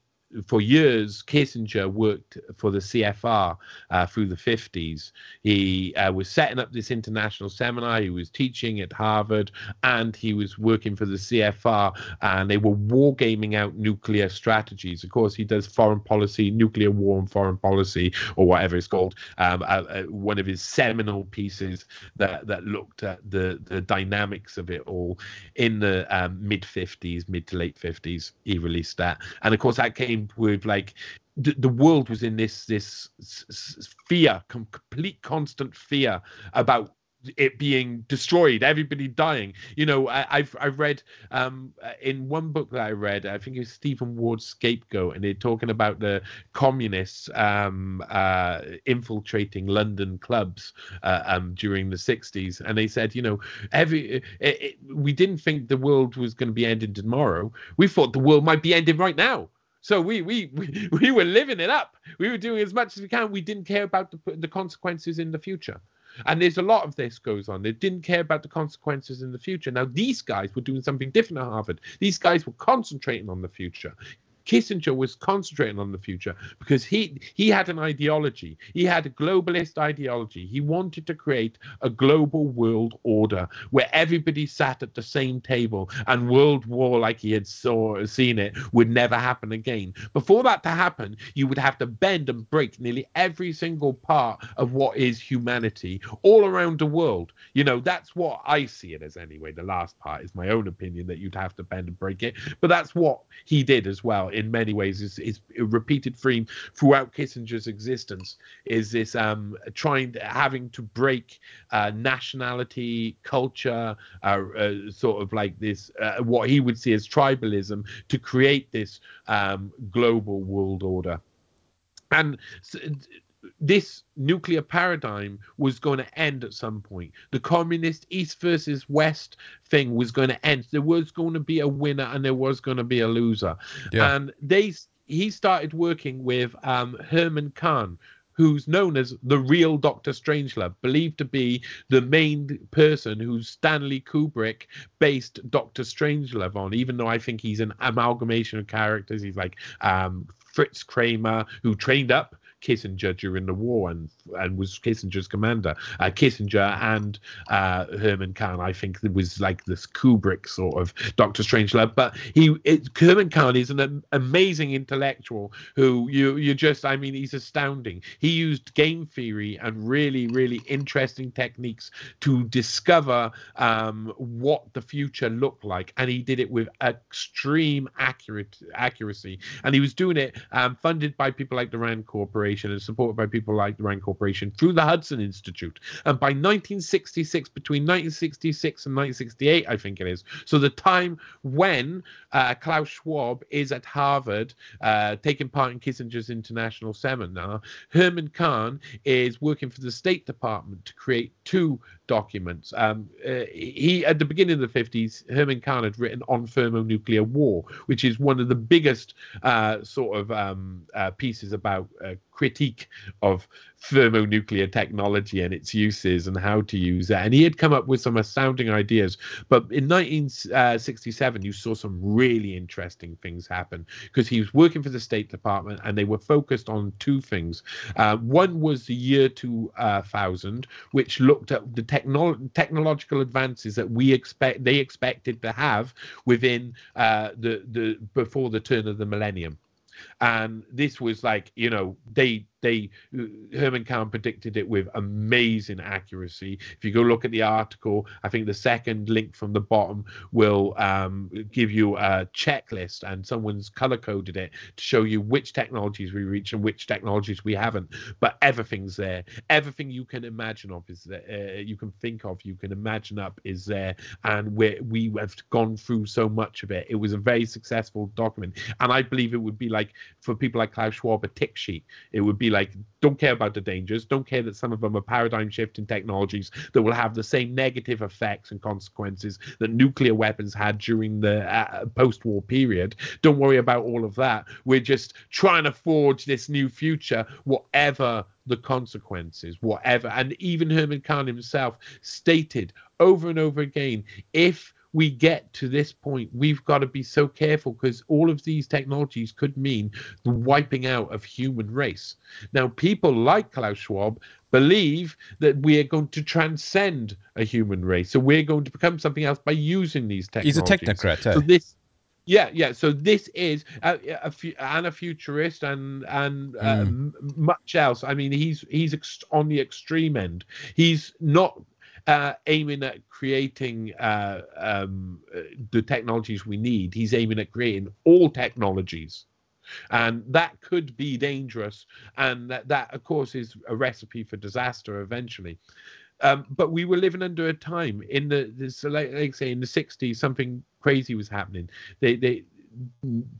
for years, Kissinger worked for the CFR uh, through the 50s. He uh, was setting up this international seminar. He was teaching at Harvard, and he was working for the CFR. And they were wargaming out nuclear strategies. Of course, he does foreign policy, nuclear war and foreign policy, or whatever it's called. Um, uh, uh one of his seminal pieces that that looked at the the dynamics of it all in the um, mid 50s, mid to late 50s. He released that, and of course that came with like the, the world was in this this fear, complete constant fear about it being destroyed, everybody dying. You know, I, have I've read um, in one book that I read, I think it was Stephen Ward's Scapegoat, and they're talking about the communists um, uh, infiltrating London clubs uh, um, during the '60s, and they said, you know, every it, it, we didn't think the world was going to be ending tomorrow. We thought the world might be ending right now. So we, we we we were living it up. We were doing as much as we can. We didn't care about the the consequences in the future. And there's a lot of this goes on. They didn't care about the consequences in the future. Now these guys were doing something different at Harvard. These guys were concentrating on the future. Kissinger was concentrating on the future because he he had an ideology. He had a globalist ideology. He wanted to create a global world order where everybody sat at the same table and world war like he had saw seen it would never happen again. Before that to happen, you would have to bend and break nearly every single part of what is humanity all around the world. You know, that's what I see it as anyway. The last part is my own opinion that you'd have to bend and break it, but that's what he did as well in many ways is, is a repeated theme throughout Kissinger's existence is this um, trying having to break uh, nationality, culture, uh, uh, sort of like this uh, what he would see as tribalism to create this um, global world order. And this nuclear paradigm was going to end at some point. The communist East versus West thing was going to end. There was going to be a winner and there was going to be a loser. Yeah. And they he started working with um, Herman Kahn, who's known as the real Doctor Strangelove, believed to be the main person who Stanley Kubrick based Doctor Strangelove on, even though I think he's an amalgamation of characters. He's like um, Fritz Kraemer, who trained up Kissinger during the war and and was Kissinger's commander. Uh, Kissinger and uh, Herman Kahn, I think, it was like this Kubrick sort of Doctor Strangelove. But he, it, Herman Kahn is an amazing intellectual who you you just, I mean, he's astounding. He used game theory and really really interesting techniques to discover um, what the future looked like, and he did it with extreme accurate accuracy. And he was doing it um, funded by people like the Rand Corporation and supported by people like the Rand Corporation Corporation through the Hudson Institute. And by 1966, between 1966 and 1968, I think it is, so the time when uh, Klaus Schwab is at Harvard uh, taking part in Kissinger's international seminar, Herman Kahn is working for the State Department to create two documents. Um, uh, he at the beginning of the 50s, Herman Kahn had written on thermonuclear war, which is one of the biggest uh, sort of um, uh, pieces about uh, critique of thermonuclear technology and its uses and how to use it. And he had come up with some astounding ideas. But in 1967, you saw some really interesting things happen because he was working for the State Department and they were focused on two things. Uh, one was the year 2000, which looked at the techno- technological advances that we expect they expected to have within uh, the the before the turn of the millennium and this was like you know they they Herman Kahn predicted it with amazing accuracy. If you go look at the article, I think the second link from the bottom will um, give you a checklist, and someone's color coded it to show you which technologies we reach and which technologies we haven't. But everything's there. Everything you can imagine of is there. Uh, you can think of, you can imagine up is there, and we we have gone through so much of it. It was a very successful document, and I believe it would be like for people like Klaus Schwab a tick sheet. It would be like don't care about the dangers, don't care that some of them are paradigm shifting technologies that will have the same negative effects and consequences that nuclear weapons had during the uh, post-war period. Don't worry about all of that. We're just trying to forge this new future, whatever the consequences, whatever. And even Herman Kahn himself stated over and over again, if we get to this point, we've got to be so careful because all of these technologies could mean the wiping out of human race. Now, people like Klaus Schwab believe that we are going to transcend a human race. So we're going to become something else by using these technologies. He's a technocrat. Eh? So this yeah, yeah. So this is a, a, and a futurist and and mm. much else. I mean, he's he's ex- on the extreme end. He's not uh, aiming at creating uh, um, the technologies we need. He's aiming at creating all technologies. And that could be dangerous. And that, that, of course, is a recipe for disaster eventually. Um, but we were living under a time in the, this, like, like say in the 60s, something crazy was happening. They, they,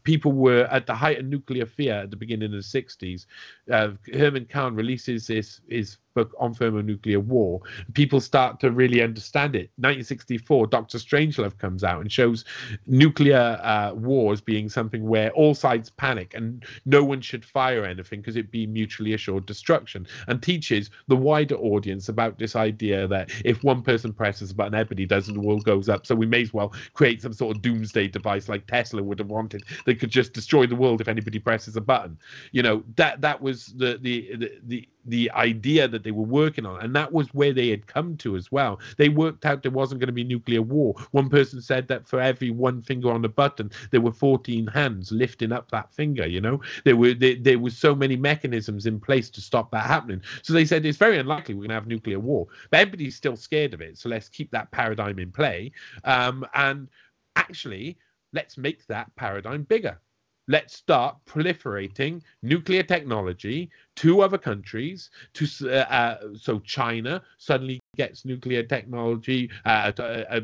people were at the height of nuclear fear at the beginning of the 60s. Uh, Herman Kahn releases this his book on thermonuclear war, people start to really understand it. 1964, Doctor Strangelove comes out and shows nuclear uh, wars being something where all sides panic and no one should fire anything because it'd be mutually assured destruction, and teaches the wider audience about this idea that if one person presses a button, everybody does, and the world goes up. So we may as well create some sort of doomsday device like Tesla would have wanted that could just destroy the world if anybody presses a button. You know that that was the the the, the the idea that they were working on and that was where they had come to as well. They worked out there wasn't going to be nuclear war. One person said that for every one finger on the button there were 14 hands lifting up that finger you know? There were there, there so many mechanisms in place to stop that happening. So they said it's very unlikely we're going to have nuclear war. But everybody's still scared of it so let's keep that paradigm in play. Um, and actually let's make that paradigm bigger let's start proliferating nuclear technology to other countries to uh, uh, so china suddenly gets nuclear technology uh, uh, uh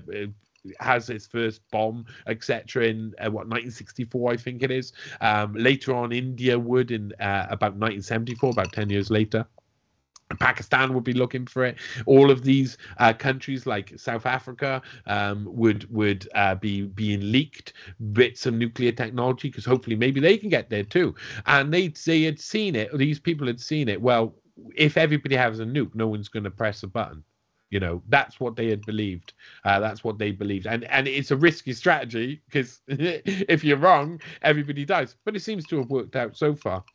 has its first bomb, etc. In uh, what 1964, I think it is. Um, later on, India would in about 1974, about 10 years later. Pakistan would be looking for it. All of these uh, countries, like South Africa, um, would would uh, be being leaked bits of nuclear technology because hopefully maybe they can get there too. And they they had seen it. These people had seen it. Well, if everybody has a nuke, no one's going to press a button. You know, that's what they had believed. Uh, that's what they believed, and and it's a risky strategy because if you're wrong, everybody dies. But it seems to have worked out so far.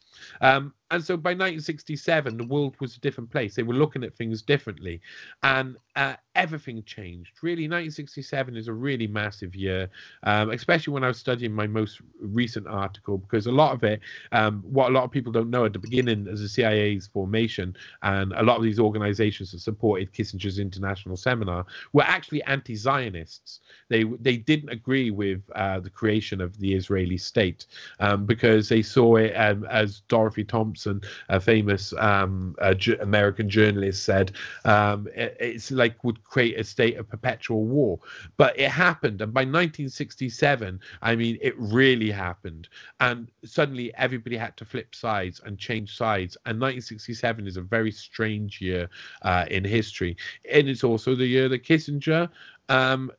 Um, and so by 1967, the world was a different place. They were looking at things differently, and uh, everything changed. Really, 1967 is a really massive year, um, especially when I was studying my most recent article, because a lot of it, um, what a lot of people don't know at the beginning as the CIA's formation, and a lot of these organizations that supported Kissinger's international seminar were actually anti-Zionists. They they didn't agree with uh, the creation of the Israeli state um, because they saw it um, as Dorothy Thompson, a famous um, American journalist, said um, it, it's like would create a state of perpetual war. But it happened, and by 1967, I mean, it really happened, and suddenly everybody had to flip sides and change sides. And 1967 is a very strange year uh, in history, and it's also the year that Kissinger um,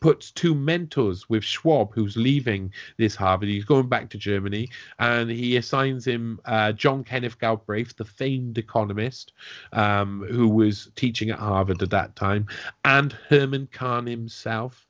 puts two mentors with Schwab, who's leaving this Harvard. He's going back to Germany, and he assigns him uh, John Kenneth Galbraith, the famed economist um, who was teaching at Harvard at that time, and Herman Kahn himself,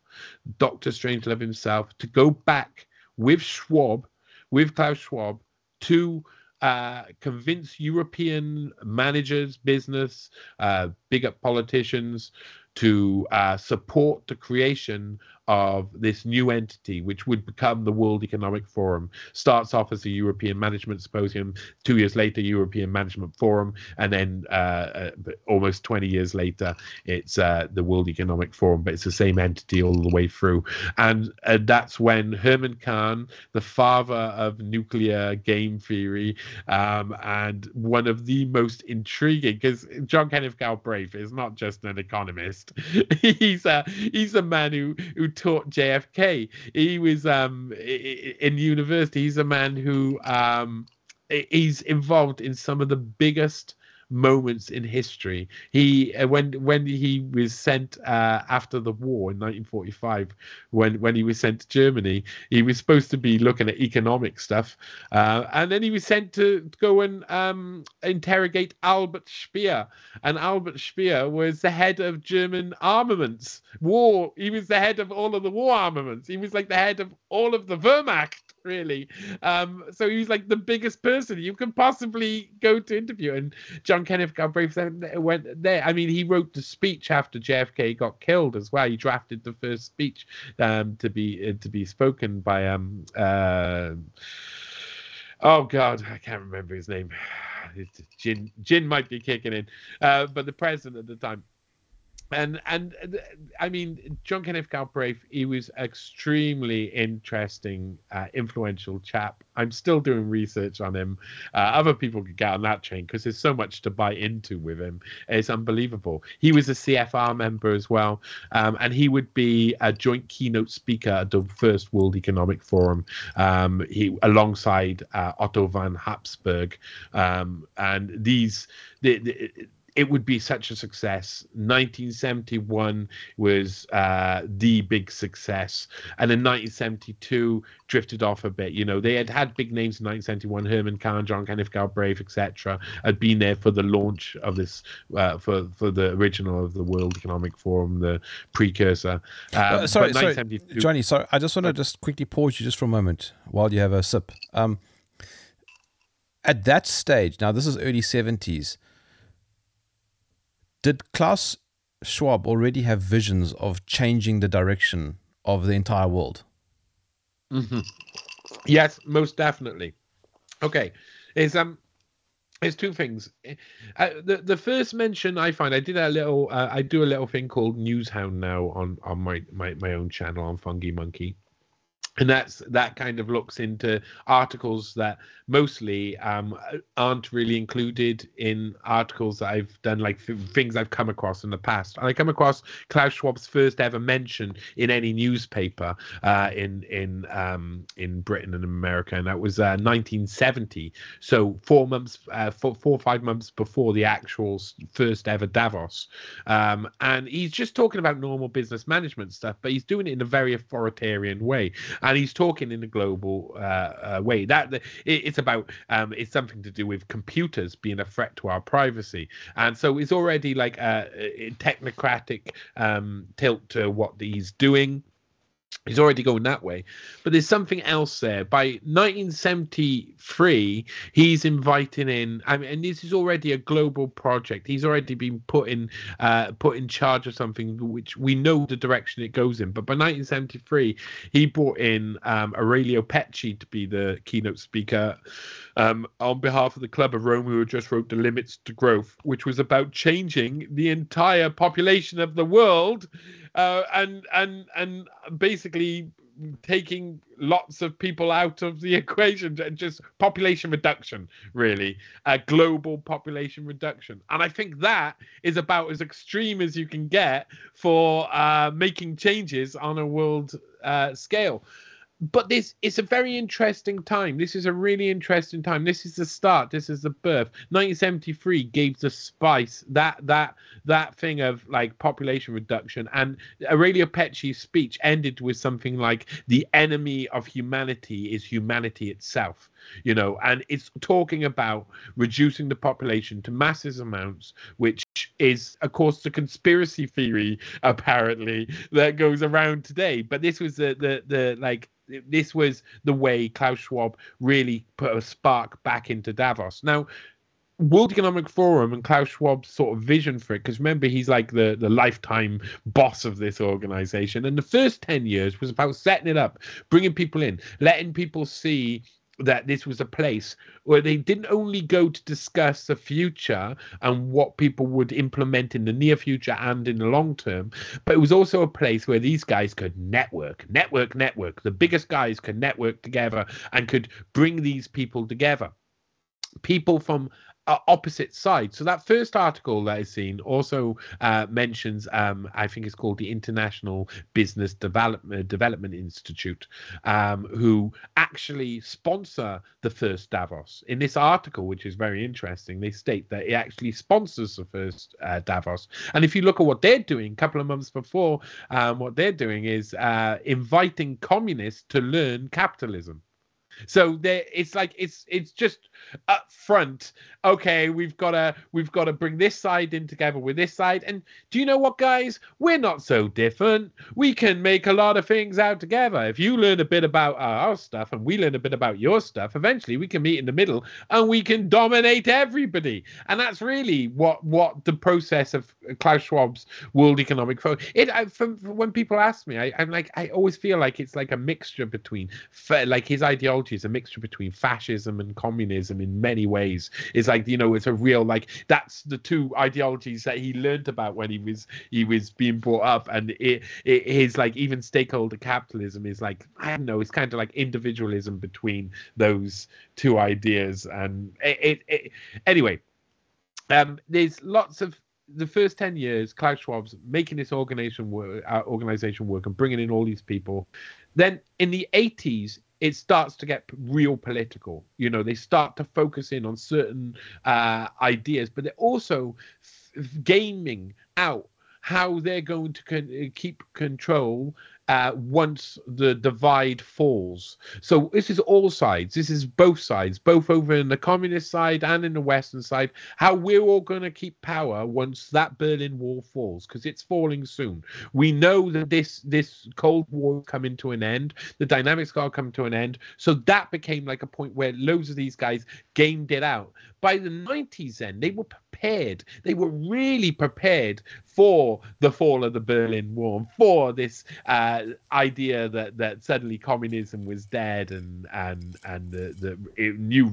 Dr. Strangelove himself, to go back with Schwab, with Klaus Schwab, to uh, convince European managers, business, uh, big up politicians to uh, support the creation of this new entity, which would become the World Economic Forum. Starts off as a European Management Symposium, two years later, European Management Forum, and then uh, uh, almost 20 years later, it's uh, the World Economic Forum, but it's the same entity all the way through. And uh, that's when Herman Kahn, the father of nuclear game theory, um, and one of the most intriguing, because John Kenneth Galbraith is not just an economist, he's a he's a man who who taught JFK. He was um, in university. He's a man who um, he's involved in some of the biggest moments in history. He uh, when when he was sent uh, after the war in 1945, when when he was sent to Germany, he was supposed to be looking at economic stuff, uh, and then he was sent to go and um, interrogate Albert Speer, and Albert Speer was the head of German armaments war. He was the head of all of the war armaments. He was like the head of all of the Wehrmacht really. Um, so he was like the biggest person you could possibly go to interview. And John Kenneth Galbraith went there. I mean, he wrote the speech after JFK got killed as well. He drafted the first speech um, to be uh, to be spoken by um uh, oh god, I can't remember his name. Gin Gin might be kicking in, uh, but the president at the time and and I mean John Kenneth Galbraith, he was extremely interesting, uh, influential chap. I'm still doing research on him. Uh, other people could get on that train because there's so much to buy into with him. It's unbelievable. He was a CFR member as well, um, and he would be a joint keynote speaker at the first World Economic Forum. Um, he alongside uh, Otto von Habsburg, um, and these the, the it would be such a success. 1971 was uh, the big success, and then 1972 drifted off a bit. You know, they had had big names in 1971, Herman Kahn, John Kenneth Galbraith, etc. Had been there for the launch of this, uh, for for the original of the World Economic Forum, the precursor. Um, uh, sorry, sorry, Johnny. Sorry, I just want to just quickly pause you just for a moment while you have a sip. Um, at that stage, now this is early 70s did Klaus Schwab already have visions of changing the direction of the entire world? Mm-hmm. Yes, most definitely. Okay, is um, there's two things. Uh, the the first mention I find I did a little uh, I do a little thing called Newshound now on on my my my own channel on Fungi Monkey and that's that kind of looks into articles that mostly um, aren't really included in articles that I've done, like things I've come across in the past. And I come across Klaus Schwab's first ever mention in any newspaper uh, in in um, in Britain and America, and that was uh, 1970. So four months, uh, four, four or five months before the actual first ever Davos. Um, and he's just talking about normal business management stuff, but he's doing it in a very authoritarian way and he's talking in a global uh, uh, way. That it, it's about um, it's something to do with computers being a threat to our privacy, and so it's already like a, a technocratic um, tilt to what he's doing he's already going that way. But there's something else there. By 1973 he's inviting in i mean and this is already a global project. He's already been put in uh, put in charge of something which we know the direction it goes in. But by 1973 he brought in um, aurelio peccei to be the keynote speaker um, on behalf of the club of rome who just wrote the limits to growth which was about changing the entire population of the world uh, and and and basically taking lots of people out of the equation just population reduction really. A global population reduction. And i think that is about as extreme as you can get for uh, making changes on a world uh, scale but this it's a very interesting time. This is a really interesting time. This is the start. This is the birth. 1973 gave the spice that that that thing of like population reduction. And Aurelio Peccei's speech ended with something like the enemy of humanity is humanity itself. You know, and it's talking about reducing the population to massive amounts, which is of course the conspiracy theory apparently that goes around today. But this was the the the like this was the way Klaus Schwab really put a spark back into Davos. Now, World Economic Forum and Klaus Schwab's sort of vision for it, because remember he's like the the lifetime boss of this organization, and the first ten years was about setting it up, bringing people in, letting people see that this was a place where they didn't only go to discuss the future and what people would implement in the near future and in the long term, but it was also a place where these guys could network, network, network. The biggest guys could network together and could bring these people together. People from opposite sides. So that first article that I've seen also uh, mentions, um, I think it's called the International Business Development Development Institute, um, who actually sponsor the first Davos. In this article, which is very interesting, they state that it actually sponsors the first uh, Davos. And if you look at what they're doing, a couple of months before, um, what they're doing is uh, inviting communists to learn capitalism. So there, it's like it's it's just up front. Okay, we've got to we've got to bring this side in together with this side. And do you know what, guys? We're not so different. We can make a lot of things out together. If you learn a bit about our stuff and we learn a bit about your stuff, eventually we can meet in the middle and we can dominate everybody. And that's really what what the process of Klaus Schwab's World Economic Forum. It I, when people ask me, I, I'm like I always feel like it's like a mixture between like his ideology is a mixture between fascism and communism in many ways. It's like you know, it's a real like that's the two ideologies that he learned about when he was he was being brought up, and it, it his like even stakeholder capitalism is like I don't know, it's kind of like individualism between those two ideas, and it, it, it anyway. Um, there's lots of the first 10 years, Klaus Schwab's making this organization work, uh, organization work and bringing in all these people. Then in the 80s, it starts to get real political. You know, they start to focus in on certain uh, ideas, but they're also f- gaming out how they're going to con- keep control uh, once the divide falls. So this is all sides. This is both sides, both over in the communist side and in the Western side. How we're all going to keep power once that Berlin Wall falls, because it's falling soon. We know that this this Cold War coming to an end. The dynamics are coming to an end. So that became like a point where loads of these guys gamed it out. By the 90s, then they were prepared. They were really prepared for the fall of the Berlin Wall, for this uh, idea that that suddenly communism was dead and and and the the new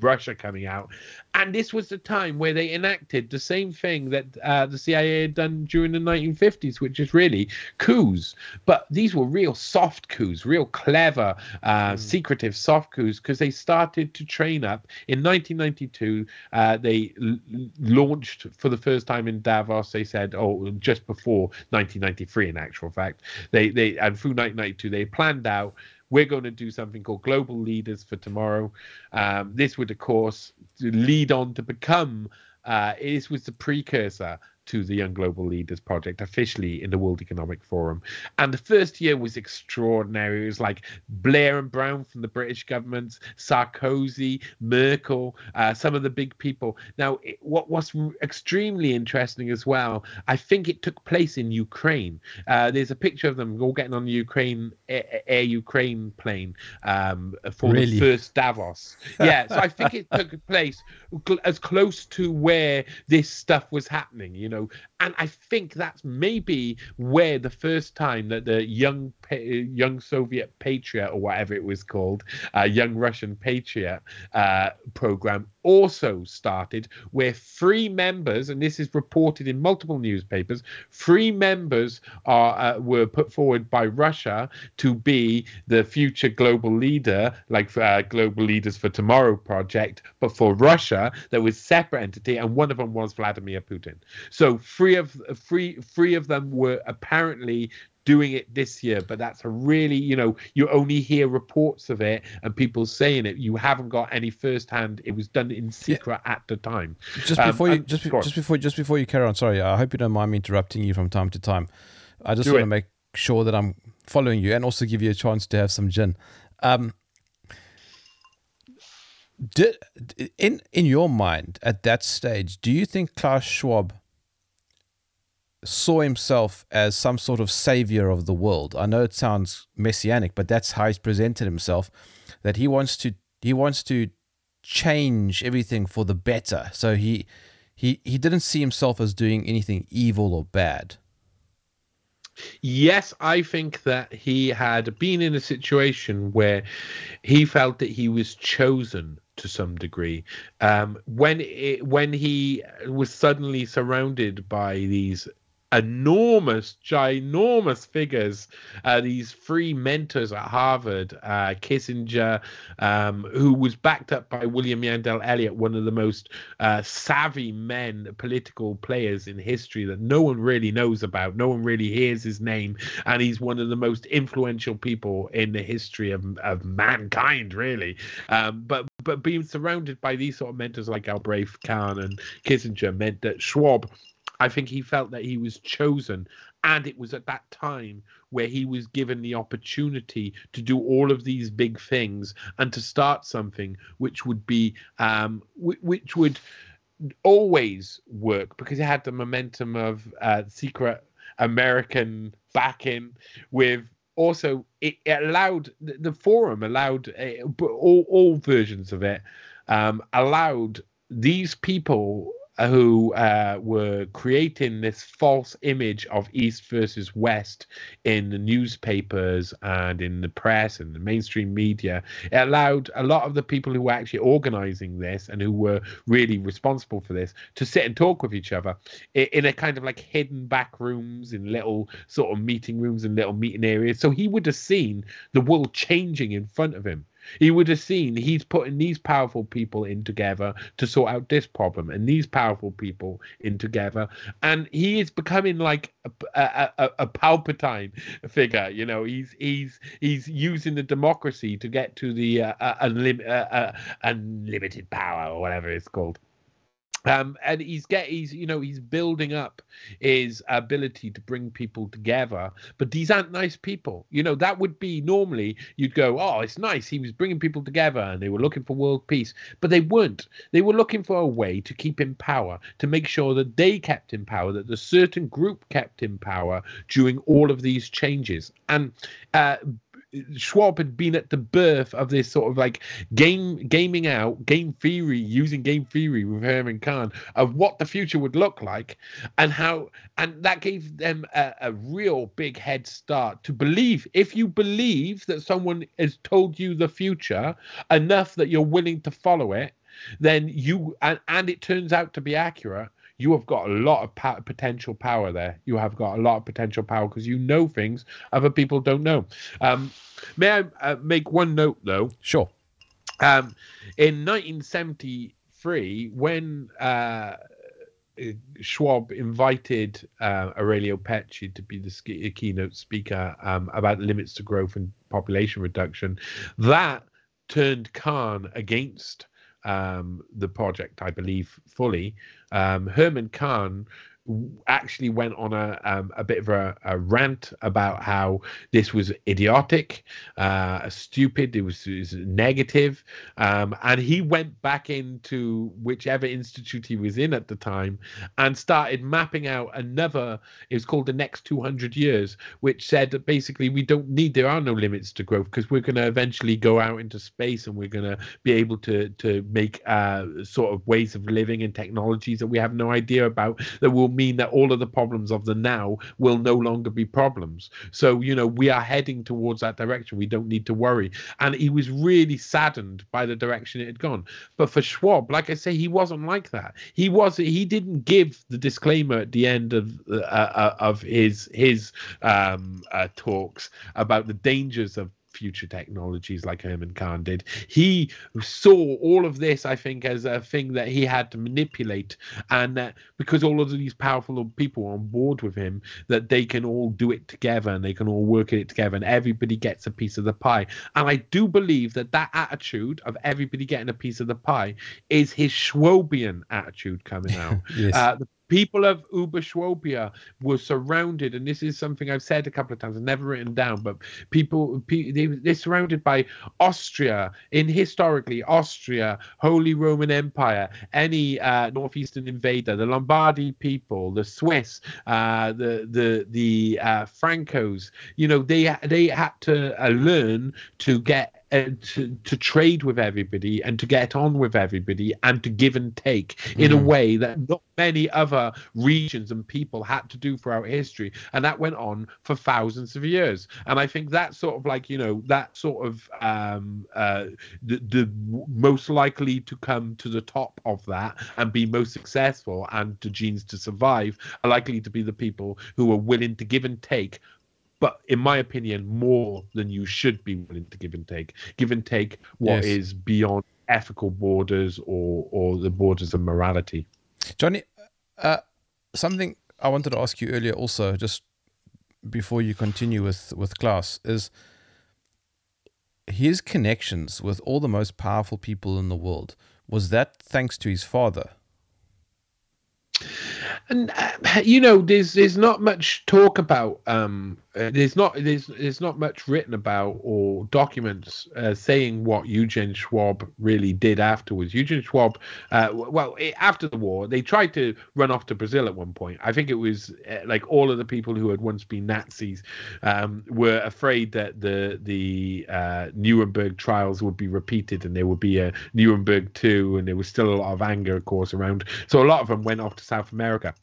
Russia coming out, and this was the time where they enacted the same thing that uh, the CIA had done during the 1950s, which is really coups. But these were real soft coups, real clever, uh, mm. secretive soft coups, because they started to train up in 1992. Uh, they l- launched for the first time in Davos. They said, oh, just before 1993, in actual fact, they they and through 1992 they planned out we're going to do something called Global Leaders for Tomorrow. Um, this would, of course, lead on to become. Uh, this was the precursor to the Young Global Leaders Project officially in the World Economic Forum. And the first year was extraordinary. It was like Blair and Brown from the British government, Sarkozy, Merkel, uh, some of the big people. Now, it, what was extremely interesting as well, I think it took place in Ukraine. Uh, there's a picture of them all getting on the Ukraine Air, Air Ukraine plane um, for really? the first Davos. Yeah, so I think it took place as close to where this stuff was happening. You know, and I think that's maybe where the first time that the young young Soviet Patriot or whatever it was called, uh, young Russian Patriot uh, program also started, where three members, and this is reported in multiple newspapers, three members are uh, were put forward by Russia to be the future global leader, like uh, Global Leaders for Tomorrow project, but for Russia, there was separate entity, and one of them was Vladimir Putin. So three of three three of them were apparently doing it this year but that's a really you know you only hear reports of it and people saying it. You haven't got any first hand it was done in secret yeah. at the time. Just um, before you just, just before just before you carry on sorry i hope you don't mind me interrupting you from time to time. I just Do want it. to make sure that i'm following you and also give you a chance to have some gin. Um did, in in your mind at that stage do you think klaus schwab saw himself as some sort of savior of the world. I know it sounds messianic, but that's how he's presented himself. That he wants to he wants to change everything for the better. So he he he didn't see himself as doing anything evil or bad. Yes, I think that he had been in a situation where he felt that he was chosen to some degree. Um, when it, when he was suddenly surrounded by these enormous, ginormous figures, uh, these three mentors at Harvard, uh, Kissinger, um, who was backed up by William Yandell Elliott, one of the most uh, savvy men, political players in history that no one really knows about. No one really hears his name. And he's one of the most influential people in the history of, of mankind, really. Um, but but being surrounded by these sort of mentors like Galbraith, Kahn, and Kissinger meant that Schwab I think he felt that he was chosen. And it was at that time where he was given the opportunity to do all of these big things and to start something which would be, um, which would always work because it had the momentum of uh, secret American backing with also it, allowed the, the, forum allowed uh, all, all versions of it um, allowed these people who uh, were creating this false image of East versus West in the newspapers and in the press and the mainstream media. It allowed a lot of the people who were actually organizing this and who were really responsible for this to sit and talk with each other in a kind of like hidden back rooms, in little sort of meeting rooms and little meeting areas. So he would have seen the world changing in front of him. He would have seen he's putting these powerful people in together to sort out this problem, and these powerful people in together, and he is becoming like a, a, a, a Palpatine figure. You know, he's he's he's using the democracy to get to the uh, uh, unlim- uh, uh, unlimited power or whatever it's called. Um, and he's get he's you know he's building up his ability to bring people together. But these aren't nice people. You know that would be normally you'd go oh it's nice. He was bringing people together and they were looking for world peace. But they weren't. They were looking for a way to keep in power to make sure that they kept in power that the certain group kept in power during all of these changes. And uh, Schwab had been at the birth of this sort of like game gaming out game theory using game theory with Herman Kahn of what the future would look like and how and that gave them a, a real big head start to believe. If you believe that someone has told you the future enough that you're willing to follow it then you and, and it turns out to be accurate you have got a lot of pa- potential power there. You have got a lot of potential power because you know things other people don't know. Um, may I uh, make one note though? Sure. Um, in 1973, when uh, Schwab invited uh, Aurelio Peccei to be the sk- keynote speaker um, about limits to growth and population reduction, that turned Kahn against um, the project, I believe, fully. Um, Herman Kahn actually went on a um, a bit of a, a, rant about how this was idiotic, uh, stupid. It was, it was negative, um, and he went back into whichever institute he was in at the time and started mapping out another. It was called the next 200 years, which said that basically we don't need. There are no limits to growth because we're going to eventually go out into space and we're going to be able to to make uh, sort of ways of living and technologies that we have no idea about that will mean that all of the problems of the now will no longer be problems. So, you know, we are heading towards that direction. We don't need to worry. And he was really saddened by the direction it had gone. But for Schwab, like I say, he wasn't like that. He was he didn't give the disclaimer at the end of uh, uh, of his his um, uh, talks about the dangers of future technologies like Herman Kahn did. He saw all of this, I think, as a thing that he had to manipulate, and that because all of these powerful people are on board with him, that they can all do it together and they can all work at it together, and everybody gets a piece of the pie. And I do believe that that attitude of everybody getting a piece of the pie is his Schwabian attitude coming out. yes. uh, the people of Uberschwabia were surrounded, and this is something I've said a couple of times, I've never written down, but people, they, they're surrounded by Austria, in historically Austria, Holy Roman Empire, any uh, northeastern invader, the Lombardy people, the Swiss, uh, the the the uh, Francos. You know, they they had to uh, learn to get to to trade with everybody and to get on with everybody and to give and take in a Mm. way that not many other regions and people had to do throughout history, and that went on for thousands of years. And I think that's sort of like you know that sort of um, uh, the, the most likely to come to the top of that and be most successful and the genes to survive are likely to be the people who are willing to give and take but in my opinion more than you should be willing to give and take give and take what is Yes. beyond ethical borders or or the borders of morality Johnny, uh, something I wanted to ask you earlier, also, just before you continue with with Klaus, is his connections with all the most powerful people in the world. Was that thanks to his father? and uh, you know there's there's not much talk about um there's not there's there's not much written about or documents uh, saying what Eugen Schwab really did afterwards. Eugen Schwab, uh, well, i after the war, they tried to run off to Brazil at one point. I think it was uh, like all of the people who had once been Nazis um, were afraid that the the uh, Nuremberg trials would be repeated and there would be a Nuremberg two, and there was still a lot of anger, of course, around. So a lot of them went off to South America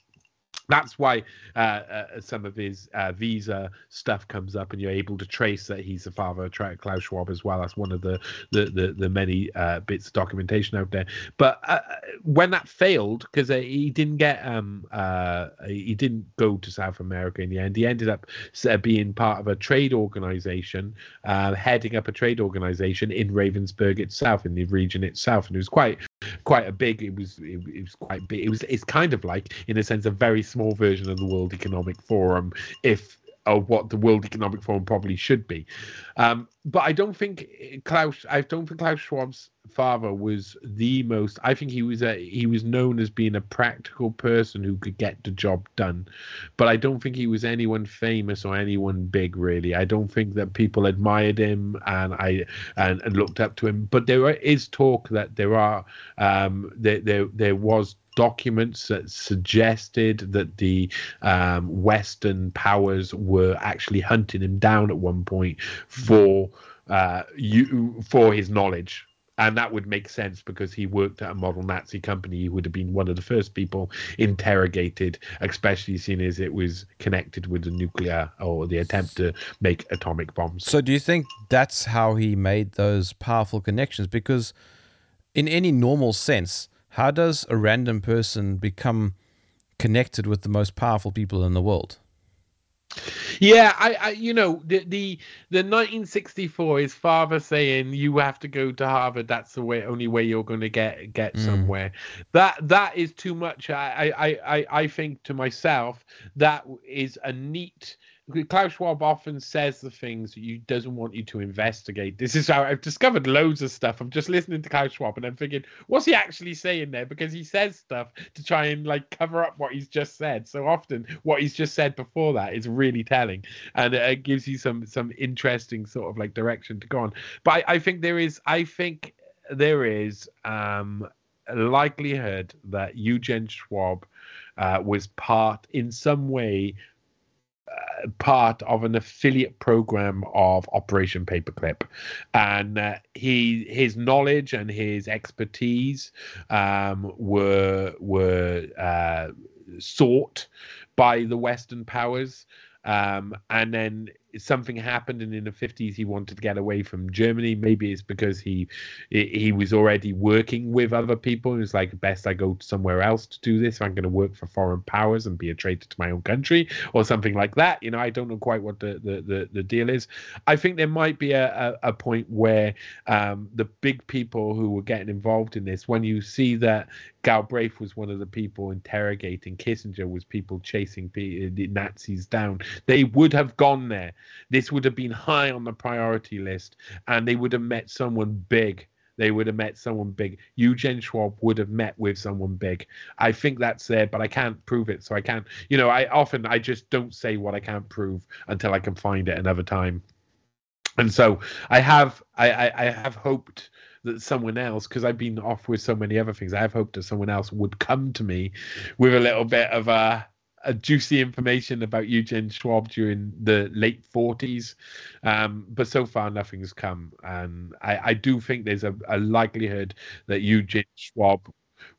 that's why uh, uh, some of his uh, visa stuff comes up, and you're able to trace that he's the father of Klaus Schwab as well. That's one of the the the, the many uh, bits of documentation out there. But uh, when that failed, because uh, he didn't get um uh he didn't go to South America in the end. He ended up uh, being part of a trade organization, uh, heading up a trade organization in Ravensburg itself, in the region itself, and it was quite quite a big it was it, it was quite big it was it's kind of like in a sense a very small version of the world economic forum if of what the world economic forum probably should be. Um but i don't think klaus i don't think klaus schwab's father was the most i think he was a he was known as being a practical person who could get the job done. But i don't think he was anyone famous or anyone big really. I don't think that people admired him and i and, and looked up to him. But there is talk that there are um there there, there was documents that suggested that the um, Western powers were actually hunting him down at one point for uh, you for his knowledge. And that would make sense because he worked at a model Nazi company. He would have been one of the first people interrogated, especially seeing as it was connected with the nuclear or the attempt to make atomic bombs. So, do you think that's how he made those powerful connections? Because, in any normal sense, how does a random person become connected with the most powerful people in the world? Yeah, I, I you know, the, the the 1964, is father saying you have to go to Harvard. That's the way, only way you're going to get get Mm. somewhere. That that is too much. I, I I I think to myself that is a neat. Klaus Schwab often says the things that you doesn't want you to investigate. This is how I've discovered loads of stuff. I'm just listening to Klaus Schwab and I'm thinking, what's he actually saying there? Because he says stuff to try and like cover up what he's just said. So often, what he's just said before that is really telling, and it gives you some some interesting sort of like direction to go on. But I, I think there is, I think there is um, a likelihood that Eugen Schwab uh, was part in some way part of an affiliate program of Operation Paperclip, and uh, he his knowledge and his expertise um, were were uh, sought by the Western powers. Um, and then something happened, and in the fifties he wanted to get away from Germany. Maybe it's because he he was already working with other people. It was like, best I go somewhere else to do this. I'm going to work for foreign powers and be a traitor to my own country, or something like that. You know, I don't know quite what the the the, the deal is. I think there might be a a, a point where um, the big people who were getting involved in this, when you see that Galbraith was one of the people interrogating Kissinger, was people chasing uh, the Nazis down, they would have gone there. This would have been high on the priority list, and they would have met someone big. They would have met someone big. Eugene Schwab would have met with someone big. I think that's there, but I can't prove it. So I can't, you know, I often I just don't say what I can't prove until I can find it another time. And so I have I, I, I have hoped that someone else, because I've been off with so many other things, I have hoped that someone else would come to me with a little bit of a uh, juicy information about Eugene Schwab during the late 40s. Um, but so far, nothing's come. And I, I do think there's a, a likelihood that Eugene Schwab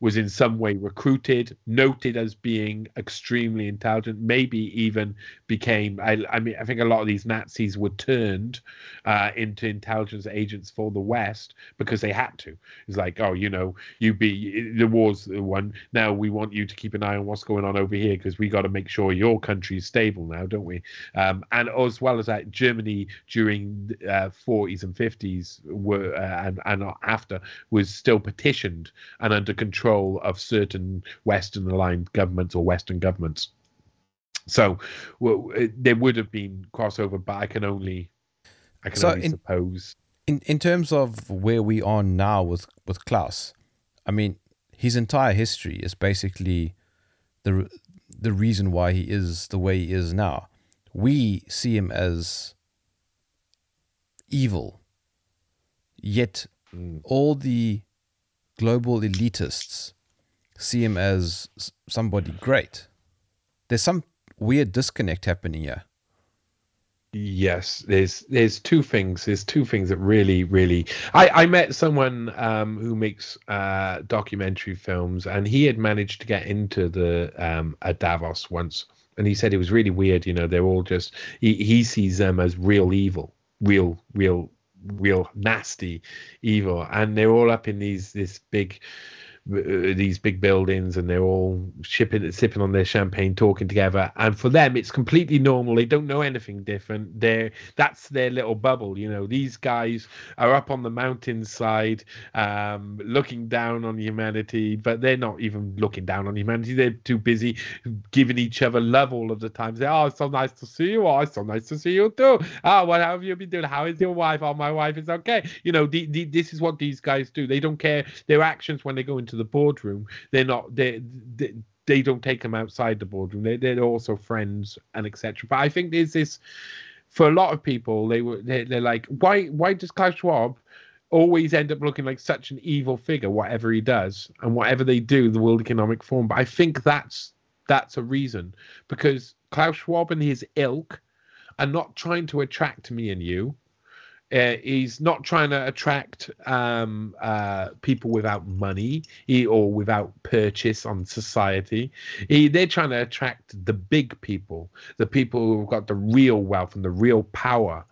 was in some way recruited, noted as being extremely intelligent, maybe even became. I, I mean, I think a lot of these Nazis were turned uh, into intelligence agents for the West because they had to. It's like, oh, you know, you be the war's the one. Now we want you to keep an eye on what's going on over here because we got to make sure your country is stable now, don't we? Um, and as well as that, Germany during uh, 40s and 50s were uh, and and after was still petitioned and under control control of certain Western aligned governments or Western governments. So well, it, there would have been crossover, but I can only, I can so only in, suppose. In in terms of where we are now with with Klaus, I mean, his entire history is basically the the reason why he is the way he is now. We see him as evil, yet mm. all the global elitists see him as somebody great. There's some weird disconnect happening here. Yes, there's there's two things. There's two things that really, really. I I met someone um, who makes uh, documentary films, and he had managed to get into the um, at Davos once, and he said it was really weird. You know, they're all just he he sees them as real evil, real real real nasty evil. And they're all up in these this big these big buildings and they're all shipping sipping on their champagne talking together. And for them it's completely normal. They don't know anything different. They're that's their little bubble you know. These guys are up on the mountainside um, looking down on humanity but they're not even looking down on humanity. They're too busy giving each other love all of the time oh it's so nice to see you. Oh it's so nice to see you too. Oh what have you been doing? How is your wife? Oh my wife is okay. You know the, the, this is what these guys do. They don't care their actions when they go into the boardroom, they're not they, they they don't take them outside the boardroom. They they're also friends and etc. But I think there's this for a lot of people. They were they're, they're like why why does Klaus Schwab always end up looking like such an evil figure whatever he does and whatever they do the World Economic Forum. But I think that's that's a reason because Klaus Schwab and his ilk are not trying to attract me and you. Uh, he's not trying to attract um, uh, people without money he, or without purchase on society. He, they're trying to attract the big people, the people who've got the real wealth and the real power.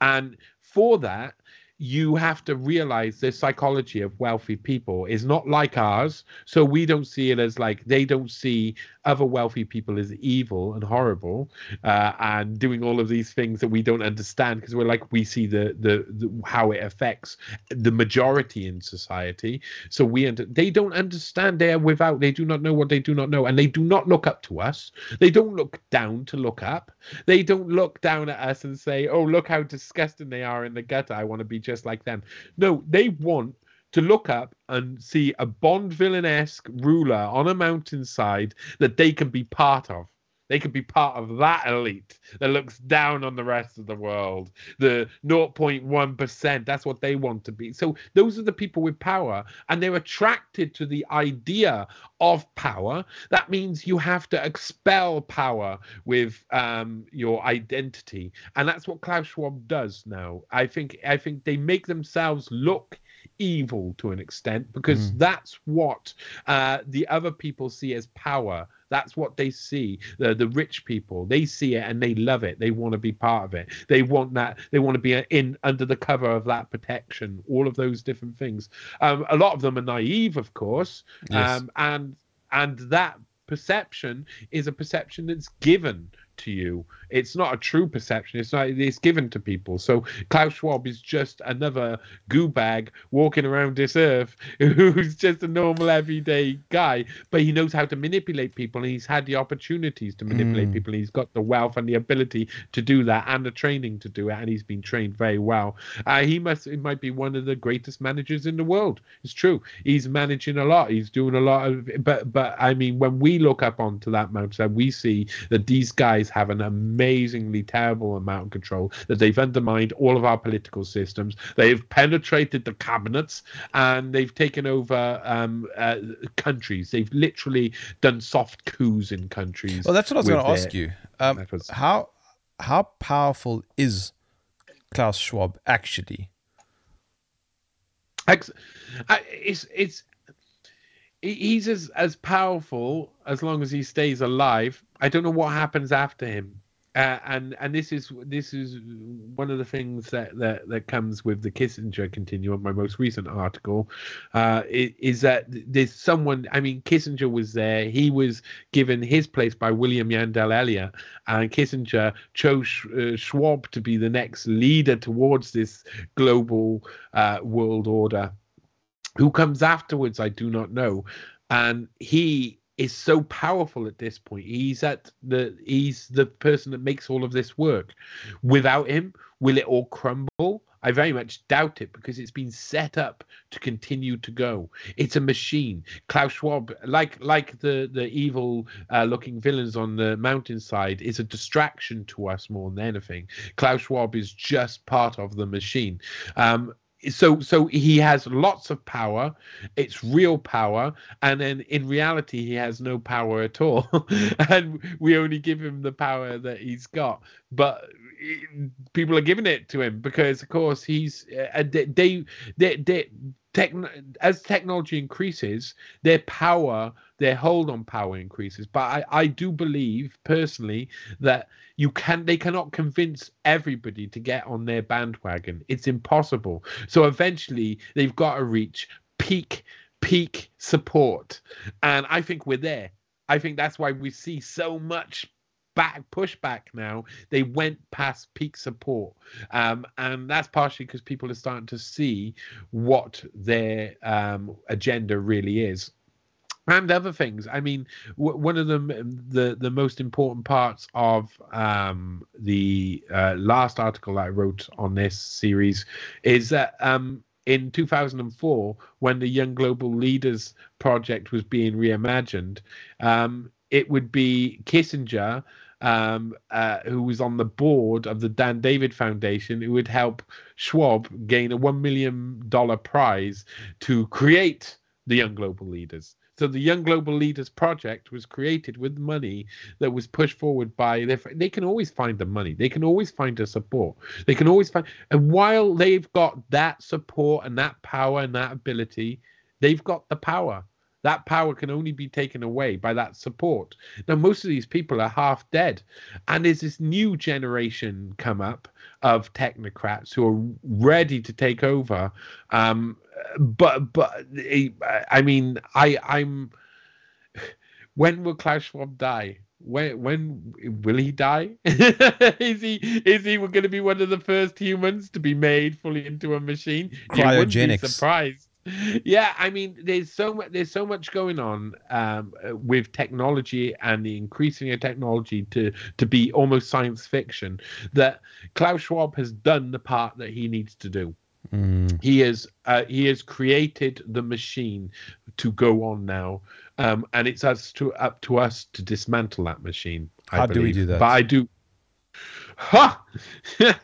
And for that, you have to realize the psychology of wealthy people is not like ours. So we don't see it as like they don't see other wealthy people as evil and horrible uh, and doing all of these things that we don't understand because we're like we see the, the, the how it affects the majority in society. So we under, they don't understand. They are without. They do not know what they do not know, and they do not look up to us. They don't look down to look up. They don't look down at us and say, "Oh, look how disgusting they are in the gutter. I want to be just like them." No, they want to look up and see a Bond villain-esque ruler on a mountainside that they can be part of. They could be part of that elite that looks down on the rest of the world. The 0.1%, that's what they want to be. So those are the people with power, and they're attracted to the idea of power. That means you have to expel power with um, your identity. And that's what Klaus Schwab does now. I think I think they make themselves look evil to an extent because mm. that's what uh, the other people see as power. That's what they see. The the rich people they see it and they love it. They want to be part of it. They want that. They want to be in under the cover of that protection. All of those different things. Um, a lot of them are naive, of course, yes. um, and and that perception is a perception that's given to you. It's not a true perception. It's not. It's given to people. So Klaus Schwab is just another goo bag walking around this earth who's just a normal everyday guy, but he knows how to manipulate people, and he's had the opportunities to manipulate mm. people. He's got the wealth and the ability to do that, and the training to do it, and he's been trained very well. Uh, he must. It might be one of the greatest managers in the world. It's true. He's managing a lot. He's doing a lot of. But but I mean, when we look up onto that mountain, we see that these guys is have an amazingly terrible amount of control. That they've undermined all of our political systems. They've penetrated the cabinets and they've taken over um, uh, countries. They've literally done soft coups in countries. Well, that's what I was going to ask you. Um, was- how how powerful is Klaus Schwab actually? Ex- it's it's he's as as powerful as long as he stays alive. I don't know what happens after him. Uh, and and this is this is one of the things that, that, that comes with the Kissinger continuum. My most recent article uh, i- is that there's someone. I mean, Kissinger was there. He was given his place by William Yandell Elliott, and Kissinger chose uh, Schwab to be the next leader towards this global uh, world order. Who comes afterwards, I do not know. And he is so powerful at this point. He's at the he's the person that makes all of this work. Without him, will it all crumble? I very much doubt it because it's been set up to continue to go. It's a machine. Klaus Schwab, like like the the evil uh, looking villains on the mountainside, is a distraction to us more than anything. Klaus Schwab is just part of the machine. Um, so so he has lots of power. It's real power. And then in reality he has no power at all. And we only give him the power that he's got. But people are giving it to him because of course he's uh, they they, they, techn- as technology increases their power their hold on power increases. But i i do believe personally that you can they cannot convince everybody to get on their bandwagon. It's impossible. So eventually they've got to reach peak peak support. And i think we're there. I think that's why we see so much back pushback now they went past peak support um, and that's partially because people are starting to see what their um, agenda really is and other things. I mean, w- one of them, the the most important parts of um, the uh, last article I wrote on this series is that um, in 2004, when the Young Global Leaders Project was being reimagined, um, it would be Kissinger. Um, uh, who was on the board of the Dan David Foundation, who would help Schwab gain a one million dollar prize to create the Young Global Leaders. So the Young Global Leaders Project was created with money that was pushed forward by their. They can always find the money. They can always find the support. They can always find. And while they've got that support and that power and that ability, they've got the power. That power can only be taken away by that support. Now, most of these people are half dead, and there's this new generation come up of technocrats who are ready to take over. Um, but but eh, I mean, I I'm. When will Klaus Schwab die? When when will he die? is he is he going to be one of the first humans to be made fully into a machine? You be Cryogenics. surprised. Yeah, I mean, there's so much there's so much going on um, with technology and the increasing of technology to to be almost science fiction that Klaus Schwab has done the part that he needs to do Mm. he has uh, he has created the machine to go on now um, and it's us to up to us to dismantle that machine I How do we do that? but i do ha!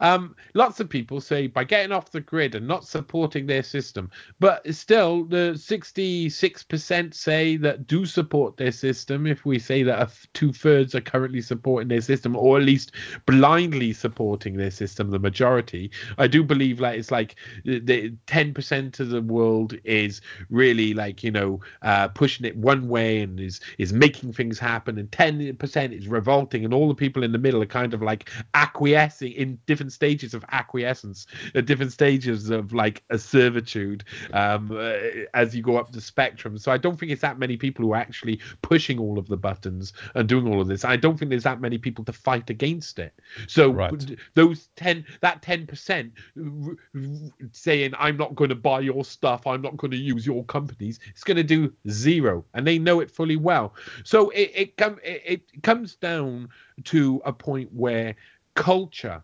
Um, lots of people say by getting off the grid and not supporting their system but still the 66% say that do support their system if we say that two-thirds are currently supporting their system or at least blindly supporting their system the majority. I do believe like it's like the 10% of the world is really like you know uh, pushing it one way and is is making things happen and 10% is revolting and all the people in the middle are kind of like acquiescing in different stages of acquiescence at different stages of like a servitude um, uh, as you go up the spectrum. So i don't think it's that many people who are actually pushing all of the buttons and doing all of this. I don't think there's that many people to fight against it. So Right. those 10 that 10% r- r- saying i'm not going to buy your stuff i'm not going to use your companies it's going to do zero and they know it fully well. So it it, com- it it comes down to a point where culture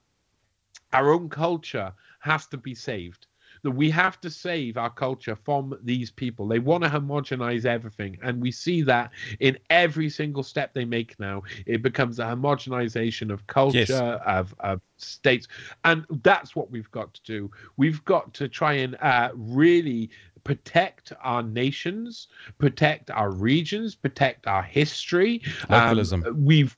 our own culture has to be saved that we have to save our culture from these people. They want to homogenize everything, and we see that in every single step they make now. It becomes a homogenization of culture, Yes. of, of states, and that's what we've got to do. We've got to try and uh, really protect our nations, protect our regions, protect our history. Um, Localism. we've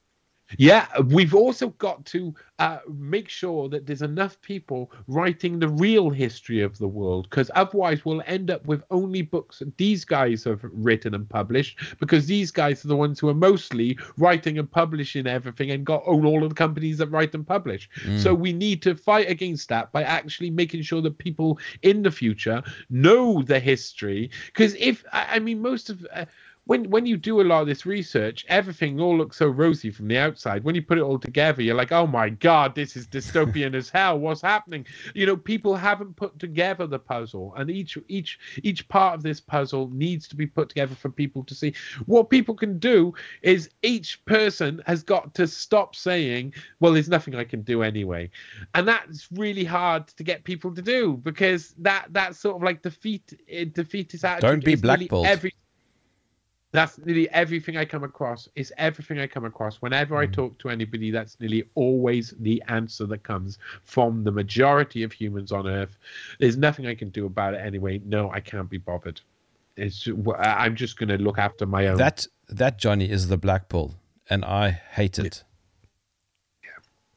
yeah, we've also got to uh, make sure that there's enough people writing the real history of the world, because otherwise we'll end up with only books that these guys have written and published, because these guys are the ones who are mostly writing and publishing everything and got own all of the companies that write and publish. So we need to fight against that by actually making sure that people in the future know the history, because if I I mean most of. Uh, when when you do a lot of this research, everything all looks so rosy from the outside. When you put it all together, you're like, oh my god, this is dystopian as hell. What's happening? You know, people haven't put together the puzzle, and each each each part of this puzzle needs to be put together for people to see. What people can do is each person has got to stop saying, well, there's nothing I can do anyway, and that's really hard to get people to do because that that's sort of like defeat eh, defeatist attitude. Don't be blackballed. Every that's nearly everything I come across. Is everything I come across. Whenever I mm. talk to anybody, that's nearly always the answer that comes from the majority of humans on Earth. There's nothing I can do about it anyway. No, I can't be bothered. It's I'm just going to look after my own. That that Johnny is the black pill, and I hate it.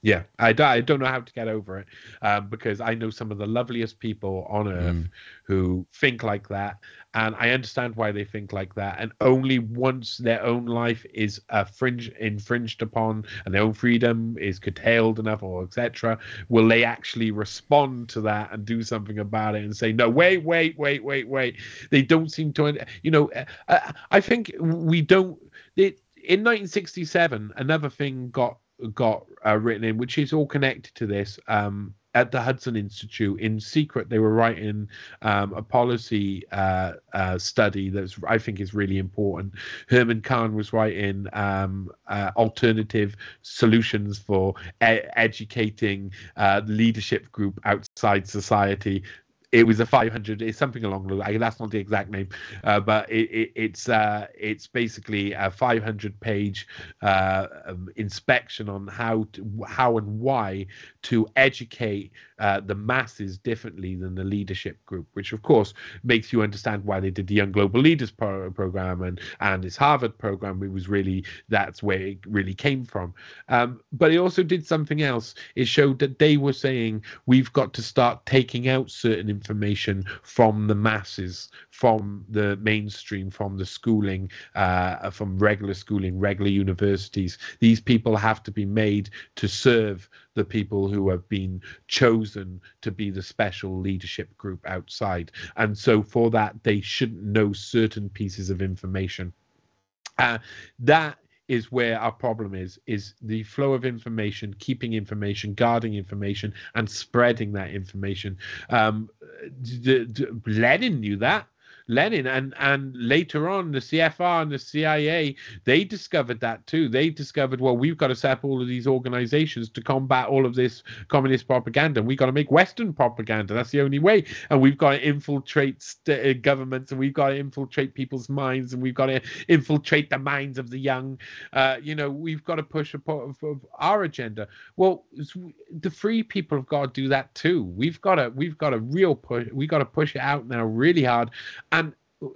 Yeah, I, I don't know how to get over it um, because I know some of the loveliest people on earth who think like that, and I understand why they think like that. And only once their own life is uh, fringe infringed upon and their own freedom is curtailed enough, or etc., will they actually respond to that and do something about it and say, "No, wait, wait, wait, wait, wait." They don't seem to, you know. Uh, I think we don't. It, in 1967, another thing got got uh, written in, which is all connected to this. Um, at the Hudson Institute, in secret, they were writing um, a policy uh, uh, study that I think is really important. Herman Kahn was writing um, uh, alternative solutions for e- educating uh, leadership group outside society it was a 500 it's something along the line that's not the exact name uh, but it, it, it's uh, it's basically a 500 page uh, um, inspection on how to, how and why to educate uh, the masses differently than the leadership group which of course makes you understand why they did the young global leaders pro- program and and this harvard program. It was really that's where it really came from. Um, but it also did something else. It showed that they were saying we've got to start taking out certain information from the masses from the mainstream from the schooling uh, from regular schooling regular universities. These people have to be made to serve the people who have been chosen to be the special leadership group outside. And so for that they shouldn't know certain pieces of information. Uh, that is where our problem is is the flow of information keeping information guarding information and spreading that information. Um d- d- lenin knew that Lenin and and later on the CFR and the CIA they discovered that too. They discovered well we've got to set up all of these organizations to combat all of this communist propaganda. We've got to make Western propaganda. That's the only way. And we've got to infiltrate st- uh, governments and we've got to infiltrate people's minds and we've got to infiltrate the minds of the young. Uh, you know we've got to push a part of, of our agenda. Well, the free people have got to do that too. We've got to we've got a real push. We got to push it out now really hard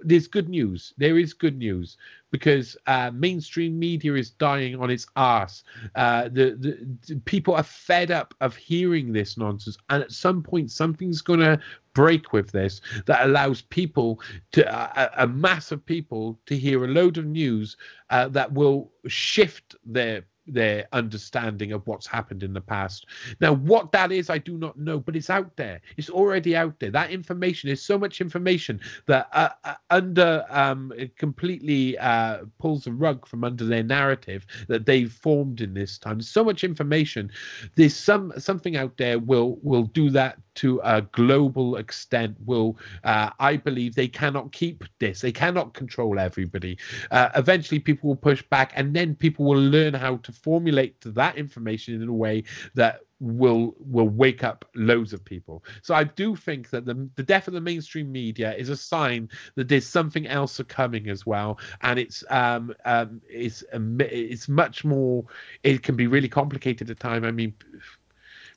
there's good news. There is good news because uh, mainstream media is dying on its ass. Uh, the, the, the people are fed up of hearing this nonsense, and at some point, something's going to break with this that allows people to a, a mass of people to hear a load of news uh, that will shift their their understanding of what's happened in the past. Now, what that is, I do not know, but it's out there. It's already out there. That information is so much information that uh, uh, under um, completely uh, pulls the rug from under their narrative that they've formed in this time. So much information. There's some something out there will will do that to a global extent. Will uh, I believe they cannot keep this? They cannot control everybody. Uh, eventually, people will push back, and then people will learn how to formulate that information in a way that will will wake up loads of people. So I do think that the the death of the mainstream media is a sign that there's something else coming as well, and it's um um it's it's much more. It can be really complicated at time. I mean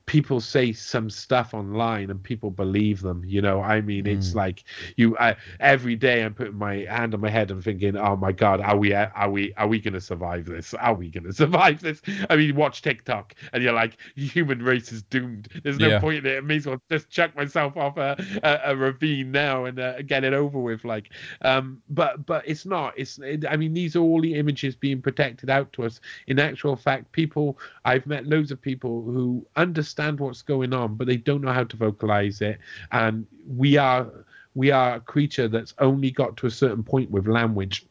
people say some stuff online and people believe them you know i mean? Mm. it's like you I, every day i'm putting my hand on my head and thinking oh my god are we are we are we going to survive this? Are we going to survive this? I mean watch tiktok and you're like human race is doomed. There's no yeah. point in it. I may as well just chuck myself off a, a, a ravine now and uh, get it over with like um but but it's not it's it, i mean these are all the images being protected out to us. In actual fact people i've met loads of people who understand understand what's going on, but they don't know how to vocalize it. And we are we are a creature that's only got to a certain point with language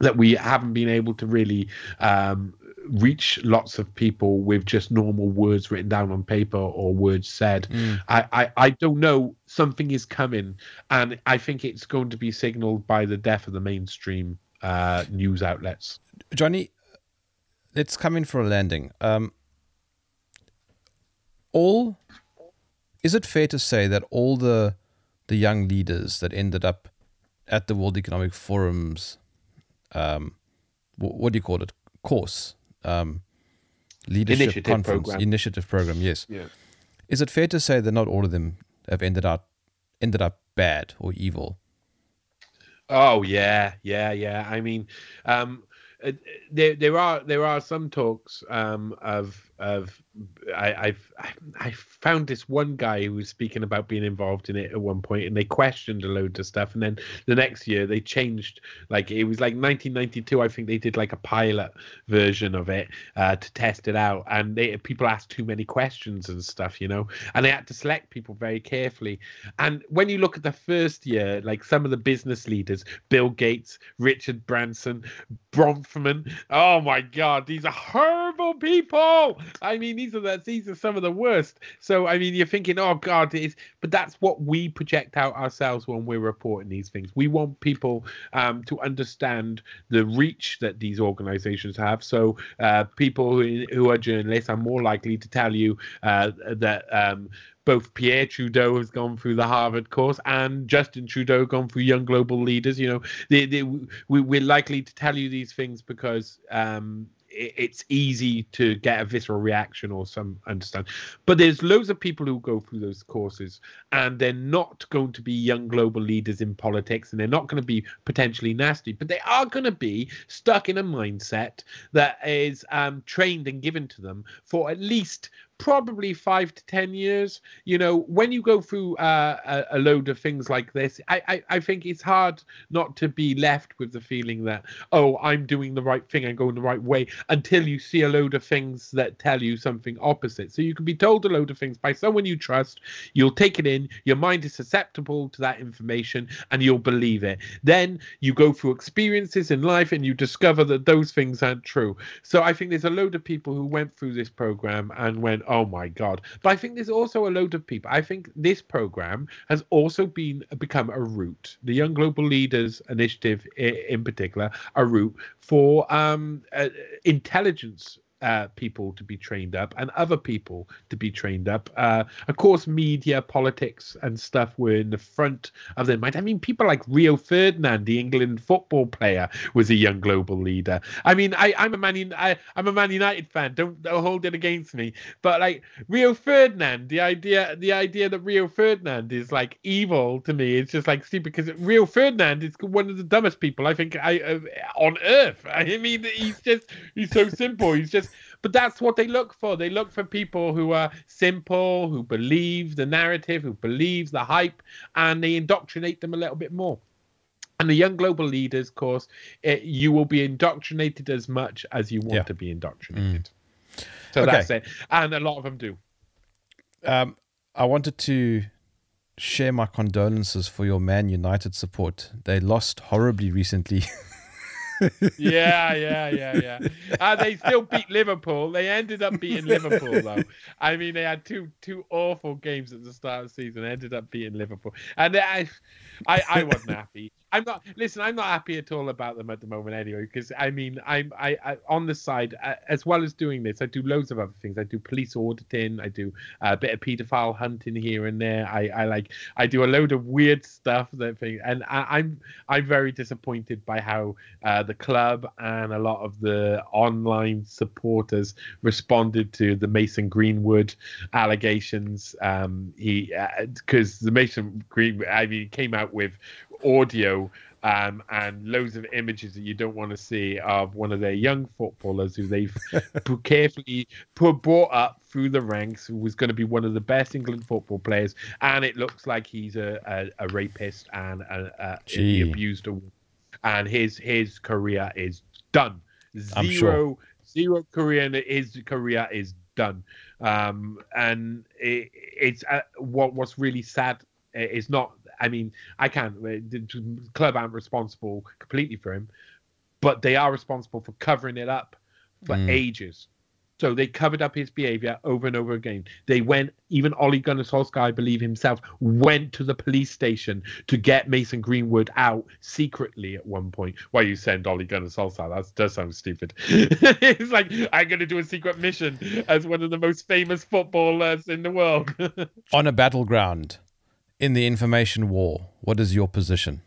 that we haven't been able to really um, reach lots of people with just normal words written down on paper or words said. Mm. I, I, I don't know. Something is coming, and I think it's going to be signaled by the death of the mainstream uh, news outlets. Johnny, let's come in for a landing. Um, all is it fair to say that all the the young leaders that ended up at the World Economic Forum's um, what do you call it course um, leadership initiative conference program. initiative program yes yeah. is it fair to say that not all of them have ended up ended up bad or evil oh yeah yeah yeah i mean um, uh, there there are there are some talks um, of of I, I've I found this one guy who was speaking about being involved in it at one point, and they questioned a load of stuff, and then the next year they changed. Like it was like 1992, I think they did like a pilot version of it uh, to test it out, and they people asked too many questions and stuff, you know, and they had to select people very carefully. And when you look at the first year, like some of the business leaders, Bill Gates, Richard Branson, Bronfman, oh my God, these are horrible people. I mean, these are the, these are some of the worst. So I mean, you're thinking, oh God, it's but that's what we project out ourselves when we're reporting these things. We want people um, to understand the reach that these organisations have. So uh, people who, who are journalists are more likely to tell you uh, that. Um, both Pierre Trudeau has gone through the Harvard course and Justin Trudeau gone through Young Global Leaders. You know, they, they, we, we're likely to tell you these things because um, it's easy to get a visceral reaction or some understand. But there's loads of people who go through those courses and they're not going to be young global leaders in politics and they're not going to be potentially nasty, but they are going to be stuck in a mindset that is um, trained and given to them for at least probably five to ten years. You know, when you go through uh, a, a, load of things like this, I, I, I think it's hard not to be left with the feeling that oh, I'm doing the right thing, I'm going the right way, until you see a load of things that tell you something opposite. So you can be told a load of things by someone you trust. You'll take it in. Your mind is susceptible to that information, and you'll believe it. Then you go through experiences in life, and you discover that those things aren't true. So I think there's a load of people who went through this program and went, oh my god. But i think there's also a load of people. I think this program has also been become a route. The young global leaders initiative in particular a route for um, uh, intelligence uh, people to be trained up and other people to be trained up. Uh, of course, media, politics, and stuff were in the front of their mind. I mean, people like Rio Ferdinand, the England football player, was a young global leader. I mean, I, I'm a Man, am a Man United fan. Don't, don't hold it against me. But like Rio Ferdinand, the idea, the idea that Rio Ferdinand is like evil to me, it's just like stupid because Rio Ferdinand is one of the dumbest people I think I uh, on earth. I mean, he's just he's so simple. He's just but that's what they look for. They look for people who are simple, who believe the narrative, who believe the hype, and they indoctrinate them a little bit more. And the young global leaders, of course, it, you will be indoctrinated as much as you want yeah. to be indoctrinated. Mm. So okay. that's it. And a lot of them do. Um, I wanted to share my condolences for your Man United support. They lost horribly recently. yeah, yeah, yeah, yeah. Uh, they still beat Liverpool. They ended up beating Liverpool though. I mean, they had two two awful games at the start of the season. Ended up beating Liverpool, and I, I, I wasn't happy. I'm not. Listen, I'm not happy at all about them at the moment, anyway. Because I mean, I'm I, I on the side uh, as well as doing this, I do loads of other things. I do police auditing. I do a bit of paedophile hunting here and there. I, I like I do a load of weird stuff that thing, and I, I'm I'm very disappointed by how uh, the club and a lot of the online supporters responded to the Mason Greenwood allegations. Um, he because uh, the Mason Green, I mean, came out with audio um, and loads of images that you don't want to see of one of their young footballers who they've carefully put, brought up through the ranks, who was going to be one of the best England football players, and it looks like he's a, a, a rapist and a, a, he abused a and his his career is done. Zero sure. zero career, and his career is done. Um, and it, it's uh, what what's really sad is not I mean, I can't. Uh, the club aren't responsible completely for him, but they are responsible for covering it up for mm. ages. So they covered up his behavior over and over again. They went, even Ole Gunnar Solskjaer, I believe himself, went to the police station to get Mason Greenwood out secretly at one point. Why you send Ole Gunnar Solskjaer? That does sound stupid. it's like, I'm going to do a secret mission as one of the most famous footballers in the world. On a battleground in the information war, what is your position?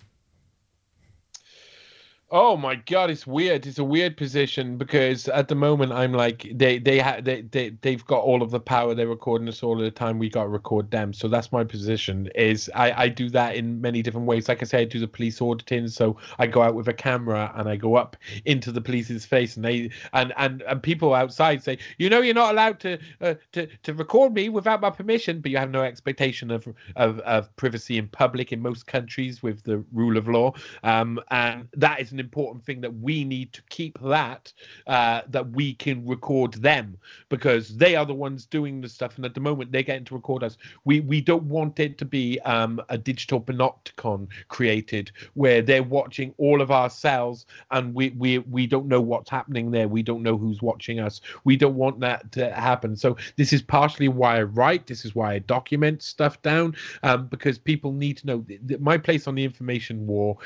Oh my god, it's weird. It's a weird position because at the moment I'm like they they ha- they they they've got all of the power. They're recording us all the time. We got to record them. So that's my position. Is I I do that in many different ways. Like I say, I do the police auditing. So I go out with a camera and I go up into the police's face and they and and and people outside say, you know, you're not allowed to uh, to to record me without my permission, but you have no expectation of of of privacy in public in most countries with the rule of law. Um, and that is an important thing that we need to keep that uh, that we can record them because they are the ones doing the stuff. And at the moment they're getting to record us. We we don't want it to be um, a digital panopticon created where they're watching all of our cells and we we we don't know what's happening there. We don't know who's watching us. We don't want that to happen. So this is partially why i write. This is why i document stuff down um, because people need to know. My place on the information war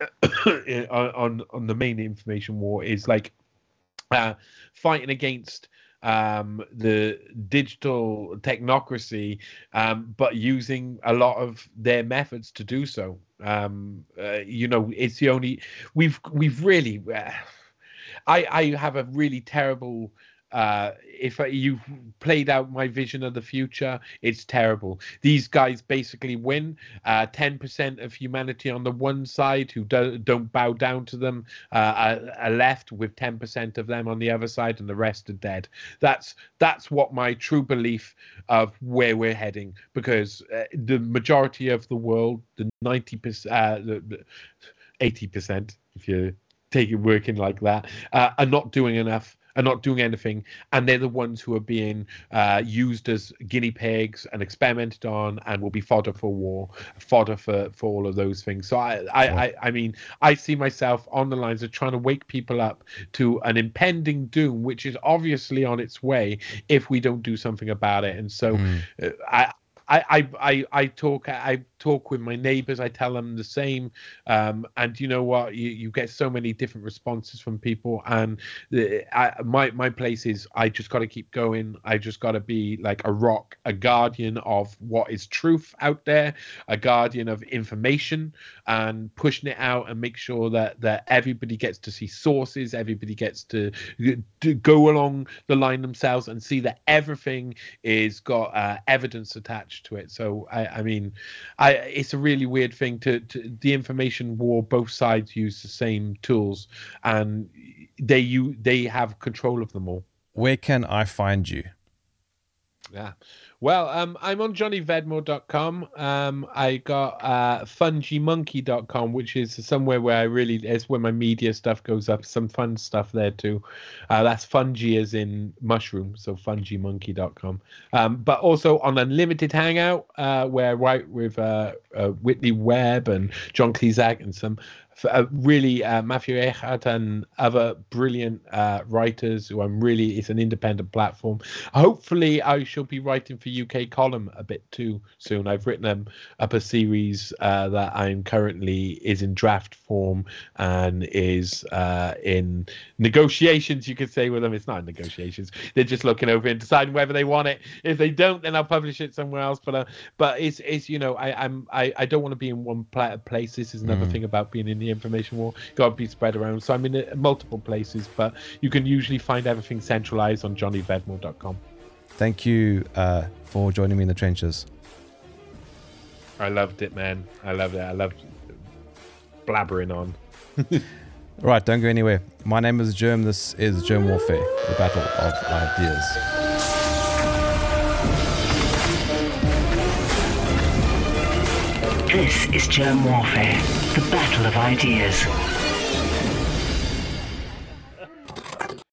on on the main information war is like uh, fighting against um, the digital technocracy, um, but using a lot of their methods to do so. Um, uh, you know, it's the only we've we've really. Uh, I I have a really terrible uh, if you've played out my vision of the future, it's terrible. These guys basically win. Uh, 10% of humanity on the one side who do, not bow down to them uh, are, left with 10% of them on the other side, and the rest are dead. That's that's what my true belief of where we're heading. Because uh, the majority of the world, the 90%, uh, the 80%, if you take it working like that, are not doing enough are not doing anything, and they're the ones who are being uh, used as guinea pigs and experimented on, and will be fodder for war, fodder for, for all of those things. So I, I, I, I mean, I see myself on the lines of trying to wake people up to an impending doom, which is obviously on its way if we don't do something about it. And so, mm. I, I, I, I talk I talk with my neighbors. I tell them the same, um, and you know what? You, you get so many different responses from people, and the, I, my my place is I just got to keep going. I just got to be like a rock, a guardian of what is truth out there, a guardian of information, and pushing it out and make sure that that everybody gets to see sources, everybody gets to, to go along the line themselves and see that everything is got uh, evidence attached to it. So I, I mean, I it's a really weird thing to, to the information war. Both sides use the same tools, and they you they have control of them all. Where can I find you? Yeah. Well, um, I'm on johnnyvedmore.com. Um, I got uh, which is somewhere where I really, it's where my media stuff goes up. Some fun stuff there too. Uh, that's fungi as in mushroom, so fungimonkey.com. Um, but also on Unlimited Hangout, uh, where I write with uh, uh, Whitney Webb and John and some uh, really uh, Matthew Echardt and other brilliant uh, writers who I'm really it's an independent platform. Hopefully, I shall be writing for UK column a bit too soon. I've written um, up a series uh, that I'm currently is in draft form and is uh, in negotiations. You could say with them, it's not in negotiations. They're just looking over and deciding whether they want it. If they don't, then I'll publish it somewhere else. But uh, but it's it's you know I I'm I, I don't want to be in one place. This is another mm. thing about being in the information war. Got to be spread around. So I'm in uh, multiple places, but you can usually find everything centralized on johnnyvedmore.com. Thank you uh, for joining me in the trenches. I loved it, man. I loved it. I loved blabbering on. right, don't go anywhere. My name is Germ. This is Germ Warfare, the battle of ideas. This is Germ Warfare, the battle of ideas.